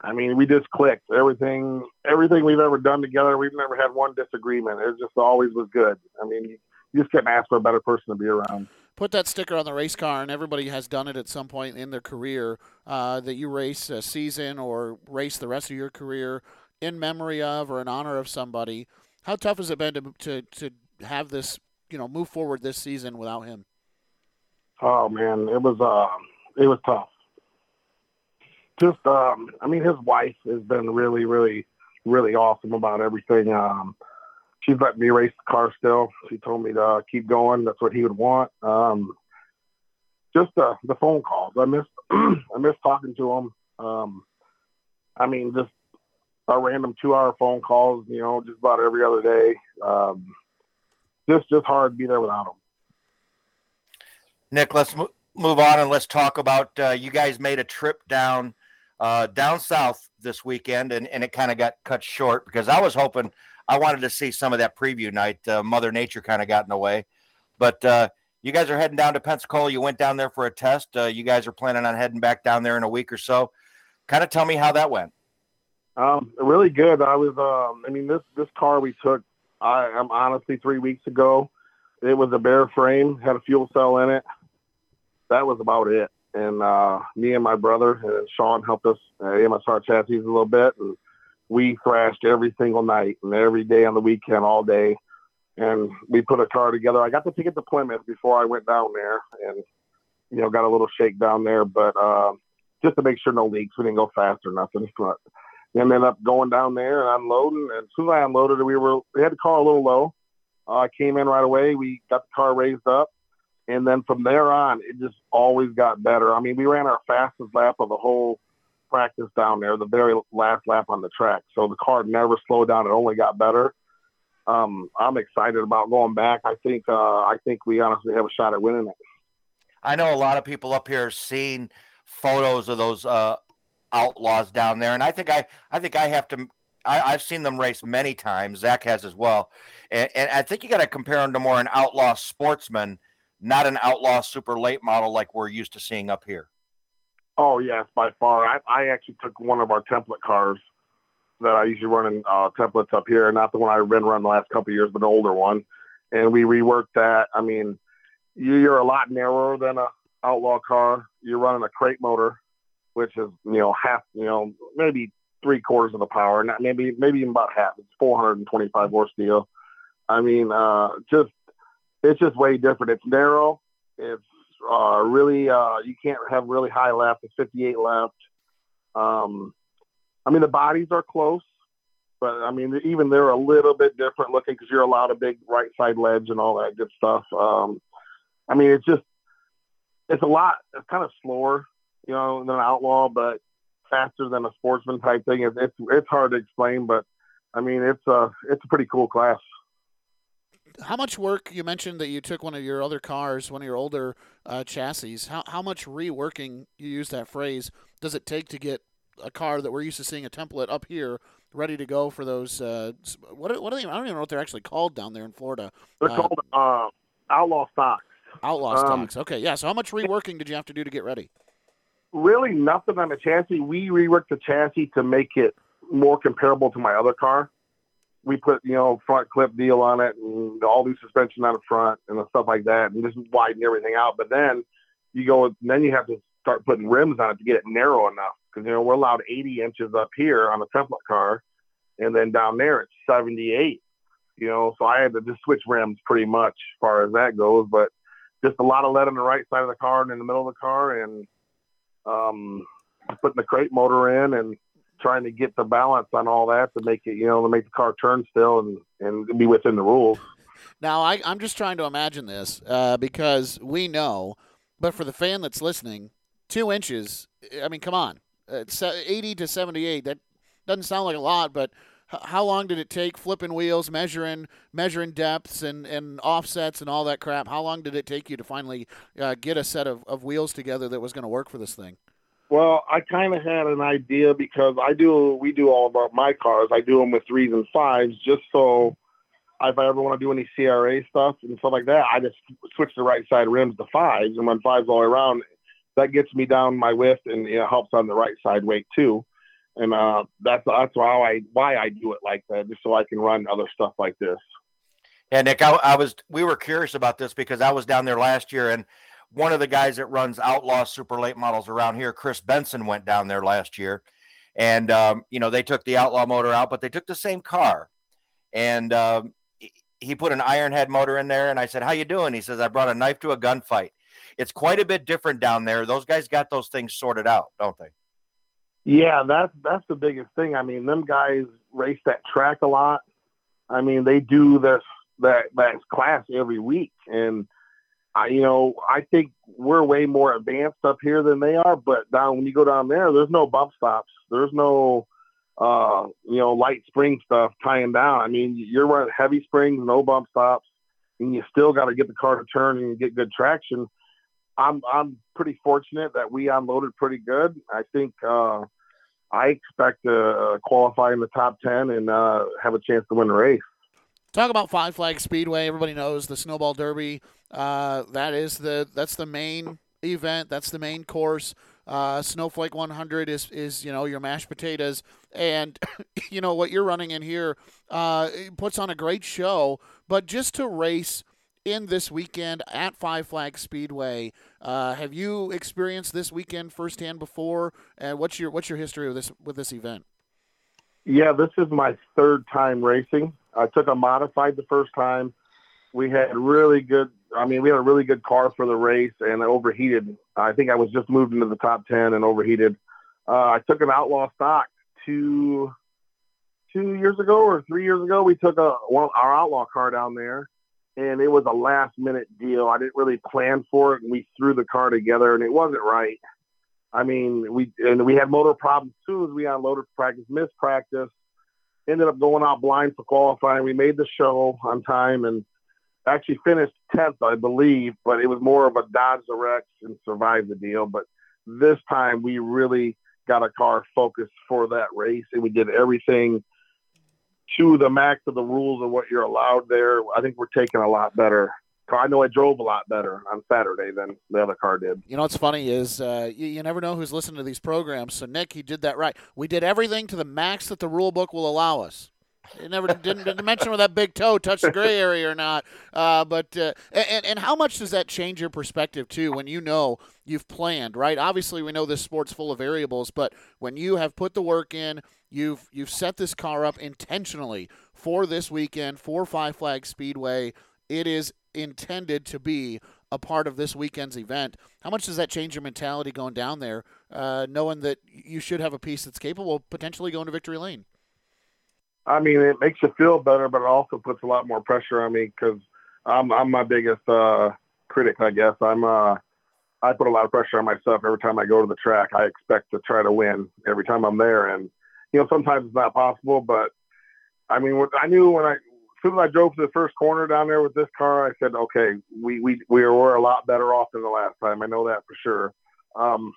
I mean, we just clicked. Everything, everything we've ever done together, we've never had one disagreement. It just always was good. I mean, you just couldn't ask for a better person to be around. Put that sticker on the race car, and everybody has done it at some point in their career uh, that you race a season or race the rest of your career in memory of or in honor of somebody. How tough has it been to to to have this, you know, move forward this season without him? Oh man, it was uh, it was tough just um I mean his wife has been really, really, really awesome about everything. Um she's let me race the car still. She told me to keep going. That's what he would want. Um just uh, the phone calls. I miss I miss talking to him. Um I mean just our random two hour phone calls, you know, just about every other day. Um just just hard to be there without him. Nick, let's move on and let's talk about uh, you guys made a trip down uh, down south this weekend, and, and it kind of got cut short because I was hoping I wanted to see some of that preview night. Uh, Mother Nature kind of got in the way, but uh, you guys are heading down to Pensacola. You went down there for a test. Uh, you guys are planning on heading back down there in a week or so. Kind of tell me how that went. Um, really good. I was. Um, I mean, this this car we took. I am honestly three weeks ago. It was a bare frame, had a fuel cell in it. That was about it and uh, me and my brother and Sean helped us uh, MSR chassis a little bit, and we thrashed every single night and every day on the weekend, all day, and we put a car together. I got the ticket to Plymouth before I went down there, and you know got a little shake down there, but uh, just to make sure no leaks, we didn't go fast or nothing. But then ended up going down there and unloading, and as soon as I unloaded, we were we had the car a little low. Uh, I uh, came in right away. We got the car raised up and then from there on, it just always got better. I mean, we ran our fastest lap of the whole practice down there, the very last lap on the track. So the car never slowed down; it only got better. Um, I'm excited about going back. I think uh, I think we honestly have a shot at winning it. I know a lot of people up here seen photos of those uh, outlaws down there, and I think I I think I have to. I, have seen them race many times. Zach has as well, and, and I think you got to compare them to more an outlaw sportsman not an outlaw super late model like we're used to seeing up here. Oh yes, by far. I, I actually took one of our template cars that I usually run in uh, templates up here, not the one I've been running the last couple of years, but an older one, and we reworked that. I mean, you're a lot narrower than a outlaw car. You're running a crate motor which is you know half, you know maybe three quarters of the power, not maybe maybe even about half. It's 425 horse deal. I mean, uh, just it's just way different. It's narrow. It's uh, really uh, you can't have really high left. It's 58 left. Um, I mean, the bodies are close, but I mean, even they're a little bit different looking because you're allowed a big right side ledge and all that good stuff. Um, I mean, it's just it's a lot. It's kind of slower, you know, than an outlaw, but faster than a sportsman type thing. It's it's, it's hard to explain, but I mean, it's a it's a pretty cool class how much work you mentioned that you took one of your other cars, one of your older uh, chassis? How how much reworking you use that phrase does it take to get a car that we're used to seeing a template up here ready to go for those? Uh, what what are they? I don't even know what they're actually called down there in Florida. They're uh, called uh, outlaw stocks. Outlaw um, stocks. Okay, yeah. So how much reworking did you have to do to get ready? Really, nothing on the chassis. We reworked the chassis to make it more comparable to my other car we put you know front clip deal on it and all new suspension on the front and stuff like that, and just widen everything out. But then you go, then you have to start putting rims on it to get it narrow enough because you know we're allowed 80 inches up here on a template car, and then down there it's 78. You know, so I had to just switch rims pretty much as far as that goes. But just a lot of lead on the right side of the car and in the middle of the car, and um, putting the crate motor in and trying to get the balance on all that to make it, you know, to make the car turn still and, and be within the rules. Now, I, I'm just trying to imagine this uh, because we know, but for the fan that's listening, two inches, I mean, come on. It's 80 to 78, that doesn't sound like a lot, but how long did it take flipping wheels, measuring measuring depths and, and offsets and all that crap? How long did it take you to finally uh, get a set of, of wheels together that was going to work for this thing? Well, I kind of had an idea because I do. We do all our my cars. I do them with threes and fives, just so if I ever want to do any CRA stuff and stuff like that, I just switch the right side rims to fives and run fives all around. That gets me down my width and it helps on the right side weight too. And uh, that's that's how I why I do it like that, just so I can run other stuff like this. Yeah, Nick, I, I was we were curious about this because I was down there last year and one of the guys that runs outlaw super late models around here, Chris Benson, went down there last year. And, um, you know, they took the outlaw motor out, but they took the same car. And um, he put an iron head motor in there. And I said, How you doing? He says, I brought a knife to a gunfight. It's quite a bit different down there. Those guys got those things sorted out, don't they? Yeah, that's that's the biggest thing. I mean, them guys race that track a lot. I mean, they do this that that class every week, and I, you know, I think we're way more advanced up here than they are. But down when you go down there, there's no bump stops. There's no, uh, you know, light spring stuff tying down. I mean, you're running heavy springs, no bump stops, and you still got to get the car to turn and get good traction. I'm I'm pretty fortunate that we unloaded pretty good. I think uh, I expect to uh, qualify in the top ten and uh, have a chance to win the race. Talk about Five Flag Speedway. Everybody knows the Snowball Derby. Uh, that is the that's the main event. That's the main course. Uh, Snowflake 100 is is you know your mashed potatoes, and you know what you're running in here uh, puts on a great show. But just to race in this weekend at Five Flag Speedway, uh, have you experienced this weekend firsthand before? And what's your what's your history with this with this event? Yeah, this is my third time racing. I took a modified the first time. We had really good. I mean, we had a really good car for the race, and overheated. I think I was just moved into the top ten and overheated. Uh, I took an outlaw stock two two years ago or three years ago. We took a one our outlaw car down there, and it was a last minute deal. I didn't really plan for it, and we threw the car together, and it wasn't right. I mean, we and we had motor problems too as we unloaded practice, missed practice ended up going out blind for qualifying. We made the show on time and actually finished 10th, I believe, but it was more of a dodge the and survive the deal. But this time we really got a car focused for that race and we did everything to the max of the rules of what you're allowed there. I think we're taking a lot better I know I drove a lot better on Saturday than the other car did. You know what's funny is uh, you, you, never know who's listening to these programs. So Nick, he did that right. We did everything to the max that the rule book will allow us. It never didn't, didn't mention whether that big toe touched the gray area or not. Uh, but uh, and and how much does that change your perspective too when you know you've planned right? Obviously, we know this sport's full of variables, but when you have put the work in, you've you've set this car up intentionally for this weekend for Five Flag Speedway. It is intended to be a part of this weekend's event. How much does that change your mentality going down there, uh, knowing that you should have a piece that's capable of potentially going to victory lane? I mean, it makes you feel better, but it also puts a lot more pressure on me because I'm I'm my biggest uh, critic, I guess. I'm uh, I put a lot of pressure on myself every time I go to the track. I expect to try to win every time I'm there, and you know sometimes it's not possible. But I mean, I knew when I as soon as I drove to the first corner down there with this car, I said, okay, we we we were a lot better off than the last time. I know that for sure. Um,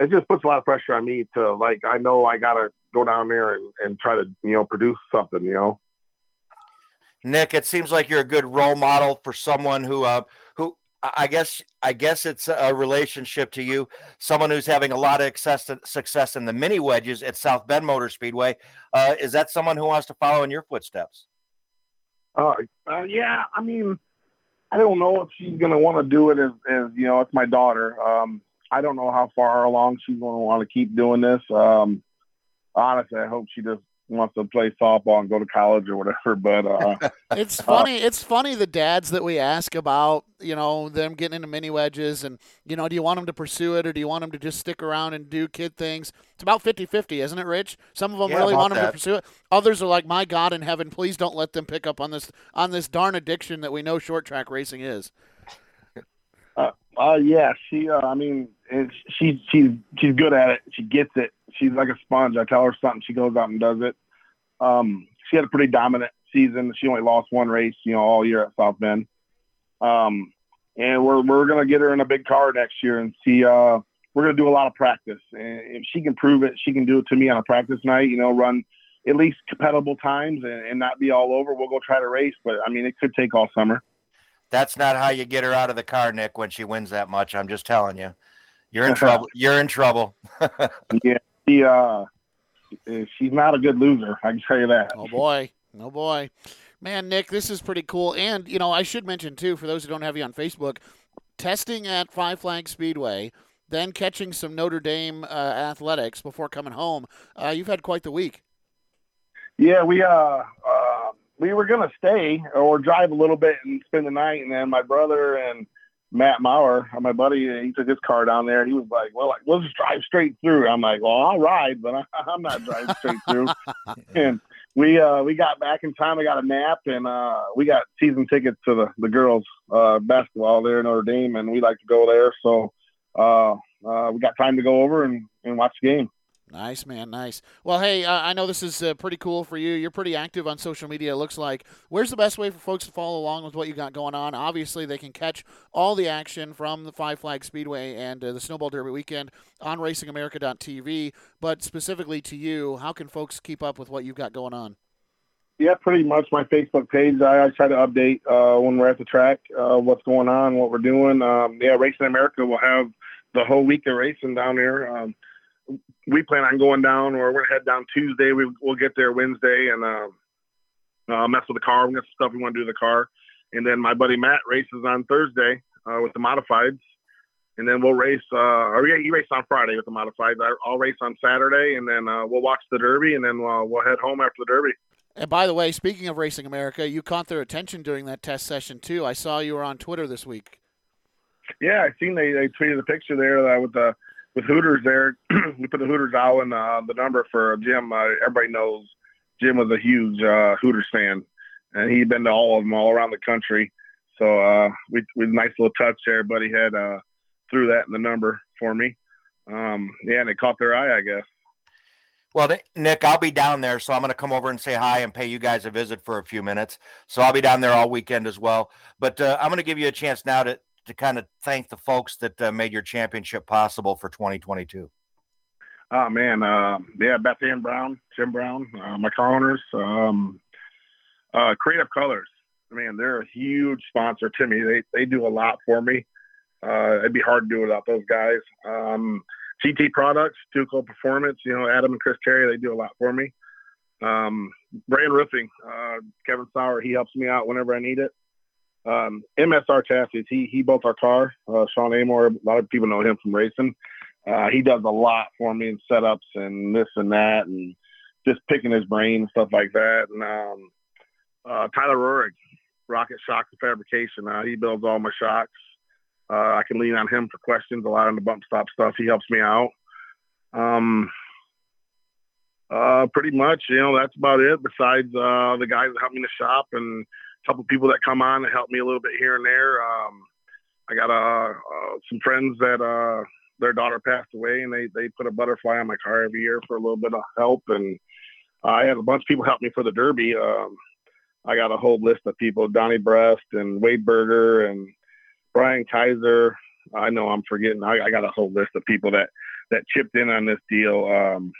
it just puts a lot of pressure on me to like I know I gotta go down there and, and try to you know produce something you know? Nick it seems like you're a good role model for someone who uh who I guess I guess it's a relationship to you. Someone who's having a lot of success success in the mini wedges at South Bend Motor Speedway. Uh, is that someone who wants to follow in your footsteps? Uh, uh yeah I mean I don't know if she's gonna want to do it as, as you know it's my daughter. Um I don't know how far along she's going to want to keep doing this. Um, honestly, I hope she just wants to play softball and go to college or whatever. But uh, it's funny. Uh, it's funny the dads that we ask about, you know, them getting into mini wedges and, you know, do you want them to pursue it or do you want them to just stick around and do kid things? It's about 50 50, isn't it, Rich? Some of them yeah, really want that. them to pursue it. Others are like, my God in heaven, please don't let them pick up on this on this darn addiction that we know short track racing is. Uh, uh yeah, she. Uh, I mean, she she's she's good at it. She gets it. She's like a sponge. I tell her something, she goes out and does it. Um, she had a pretty dominant season. She only lost one race, you know, all year at South Bend. Um, and we're we're gonna get her in a big car next year and see. Uh, we're gonna do a lot of practice, and if she can prove it, she can do it to me on a practice night. You know, run at least compatible times and, and not be all over. We'll go try to race, but I mean, it could take all summer. That's not how you get her out of the car, Nick. When she wins that much, I'm just telling you. You're in trouble. You're in trouble. yeah, she, uh, she's not a good loser. I can tell you that. Oh boy, oh boy, man, Nick, this is pretty cool. And you know, I should mention too, for those who don't have you on Facebook, testing at Five Flag Speedway, then catching some Notre Dame uh, athletics before coming home. Uh, you've had quite the week. Yeah, we uh, uh we were gonna stay or drive a little bit and spend the night, and then my brother and Matt Maurer, my buddy, he took his car down there. He was like, "Well, like, we'll just drive straight through." I'm like, "Well, I'll ride, but I, am not driving straight through." and we uh, we got back in time. I got a nap, and uh, we got season tickets to the the girls uh, basketball there in Notre Dame, and we like to go there. So uh, uh, we got time to go over and, and watch the game. Nice, man. Nice. Well, hey, uh, I know this is uh, pretty cool for you. You're pretty active on social media, it looks like. Where's the best way for folks to follow along with what you got going on? Obviously, they can catch all the action from the Five Flag Speedway and uh, the Snowball Derby weekend on racingamerica.tv. But specifically to you, how can folks keep up with what you've got going on? Yeah, pretty much my Facebook page. I, I try to update uh, when we're at the track, uh, what's going on, what we're doing. Um, yeah, Racing America will have the whole week of racing down there. Um, we plan on going down, or we're gonna head down Tuesday. We will get there Wednesday and uh, uh, mess with the car. We got some stuff we want to do to the car, and then my buddy Matt races on Thursday uh, with the modifieds, and then we'll race. Uh, or yeah, he raced on Friday with the modifieds. I'll race on Saturday, and then uh, we'll watch the Derby, and then uh, we'll head home after the Derby. And by the way, speaking of Racing America, you caught their attention during that test session too. I saw you were on Twitter this week. Yeah, I seen they, they tweeted a picture there uh, with the with Hooters there, we put the Hooters out and uh, the number for Jim. Uh, everybody knows Jim was a huge uh, Hooters fan, and he'd been to all of them all around the country. So uh, we we nice little touch there. Buddy had uh, threw that in the number for me. Um, yeah, and it caught their eye, I guess. Well, Nick, I'll be down there, so I'm going to come over and say hi and pay you guys a visit for a few minutes. So I'll be down there all weekend as well. But uh, I'm going to give you a chance now to to kind of thank the folks that uh, made your championship possible for 2022? Oh man, uh, yeah, Beth Ann Brown, Jim Brown, uh, my car owners, um, uh, Creative Colors. Man, they're a huge sponsor to me. They they do a lot for me. Uh, it'd be hard to do without those guys. Um, GT Products, Tuco Performance, you know, Adam and Chris Terry, they do a lot for me. Um, Brand Roofing, uh, Kevin Sauer, he helps me out whenever I need it. Um, MSR Chassis, he he built our car. Uh, Sean Amor, a lot of people know him from racing. Uh, he does a lot for me in setups and this and that, and just picking his brain and stuff like that. And um, uh, Tyler Rohrig, Rocket Shocks and Fabrication, uh, he builds all my shocks. Uh, I can lean on him for questions a lot on the bump stop stuff. He helps me out. Um, uh, pretty much, you know, that's about it. Besides uh, the guys that help me in the shop and couple people that come on and help me a little bit here and there. Um, I got uh, uh, some friends that uh, their daughter passed away, and they they put a butterfly on my car every year for a little bit of help. And I had a bunch of people help me for the Derby. Um, I got a whole list of people: Donnie Breast and Wade Berger and Brian Kaiser. I know I'm forgetting. I, I got a whole list of people that that chipped in on this deal. Um,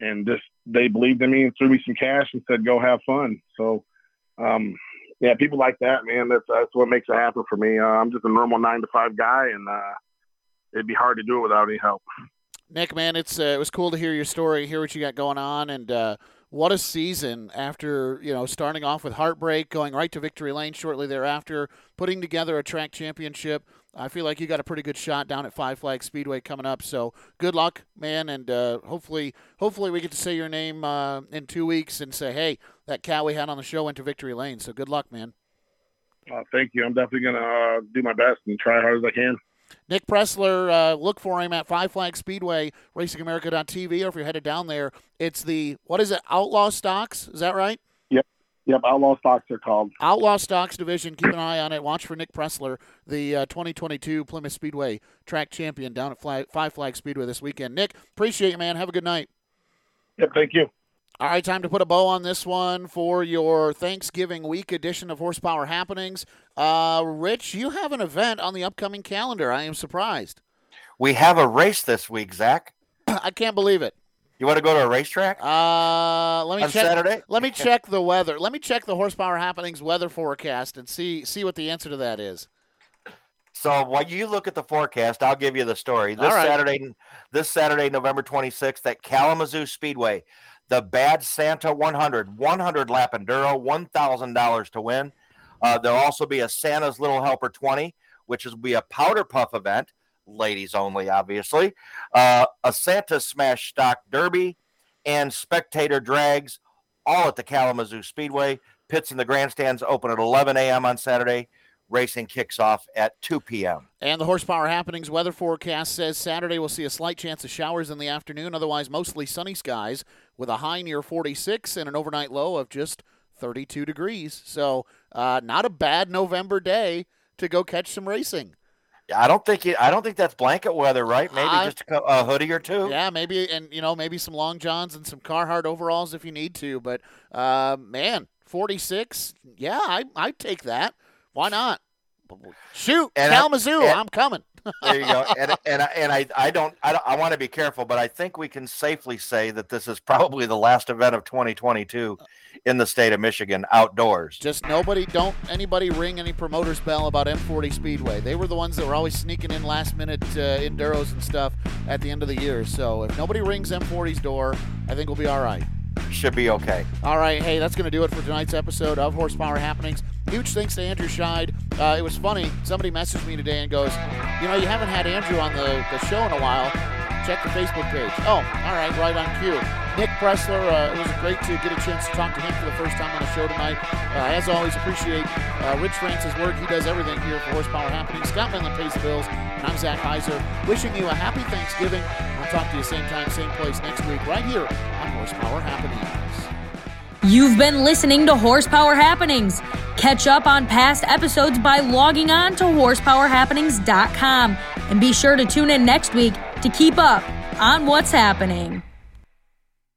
and just they believed in me and threw me some cash and said, "Go have fun." So, um, yeah, people like that, man. That's that's what makes it happen for me. Uh, I'm just a normal nine to five guy, and uh, it'd be hard to do it without any help. Nick, man, it's uh, it was cool to hear your story, hear what you got going on, and uh, what a season after you know starting off with heartbreak, going right to victory lane shortly thereafter, putting together a track championship. I feel like you got a pretty good shot down at Five Flag Speedway coming up. So good luck, man, and uh, hopefully, hopefully we get to say your name uh, in two weeks and say, hey, that cat we had on the show went to victory lane. So good luck, man. Uh, thank you. I'm definitely gonna uh, do my best and try as hard as I can. Nick Pressler, uh, look for him at Five Flag Speedway, RacingAmerica.tv, or if you're headed down there, it's the what is it, Outlaw Stocks? Is that right? Yep, yep. Outlaw Stocks are called. Outlaw Stocks division. Keep an eye on it. Watch for Nick Pressler, the uh, 2022 Plymouth Speedway track champion down at Flag, Five Flag Speedway this weekend. Nick, appreciate you, man. Have a good night. Yep, thank you. All right, time to put a bow on this one for your Thanksgiving week edition of Horsepower Happenings. Uh, Rich, you have an event on the upcoming calendar. I am surprised. We have a race this week, Zach. I can't believe it. You want to go to a racetrack? Uh, let me on check. Saturday. Let me check the weather. Let me check the Horsepower Happenings weather forecast and see see what the answer to that is. So while you look at the forecast, I'll give you the story. This right. Saturday, this Saturday, November 26th at Kalamazoo Speedway, the Bad Santa 100, 100 lap enduro, $1,000 to win. Uh, there'll also be a Santa's Little Helper 20, which will be a powder puff event, ladies only, obviously. Uh, a Santa Smash Stock Derby and spectator drags, all at the Kalamazoo Speedway. Pits in the grandstands open at 11 a.m. on Saturday. Racing kicks off at 2 p.m. And the Horsepower Happenings weather forecast says Saturday we'll see a slight chance of showers in the afternoon, otherwise mostly sunny skies with a high near 46 and an overnight low of just 32 degrees. So, uh, not a bad November day to go catch some racing. I don't think it, I don't think that's blanket weather, right? Maybe I- just a, a hoodie or two. Yeah, maybe, and you know, maybe some long johns and some Carhartt overalls if you need to. But uh, man, 46, yeah, I I'd take that. Why not? Shoot, And I- Kalamazoo, and- I'm coming. There you go. And and I, and I I don't I, don't, I want to be careful, but I think we can safely say that this is probably the last event of 2022 in the state of Michigan outdoors. Just nobody, don't anybody ring any promoter's bell about M40 Speedway. They were the ones that were always sneaking in last minute uh, enduros and stuff at the end of the year. So if nobody rings M40's door, I think we'll be all right. Should be okay. All right, hey, that's going to do it for tonight's episode of Horsepower Happenings. Huge thanks to Andrew Scheid. Uh, it was funny. Somebody messaged me today and goes, You know, you haven't had Andrew on the, the show in a while. Check the Facebook page. Oh, all right, right on cue. Nick Pressler, uh, it was great to get a chance to talk to him for the first time on the show tonight. Uh, as always, appreciate uh, Rich Francis' work. He does everything here for Horsepower Happenings. Scott Menlin pays the bills, and I'm Zach Heiser. Wishing you a happy Thanksgiving. We'll talk to you same time, same place next week, right here on Horsepower Happenings. You've been listening to Horsepower Happenings. Catch up on past episodes by logging on to horsepowerhappenings.com and be sure to tune in next week to keep up on what's happening.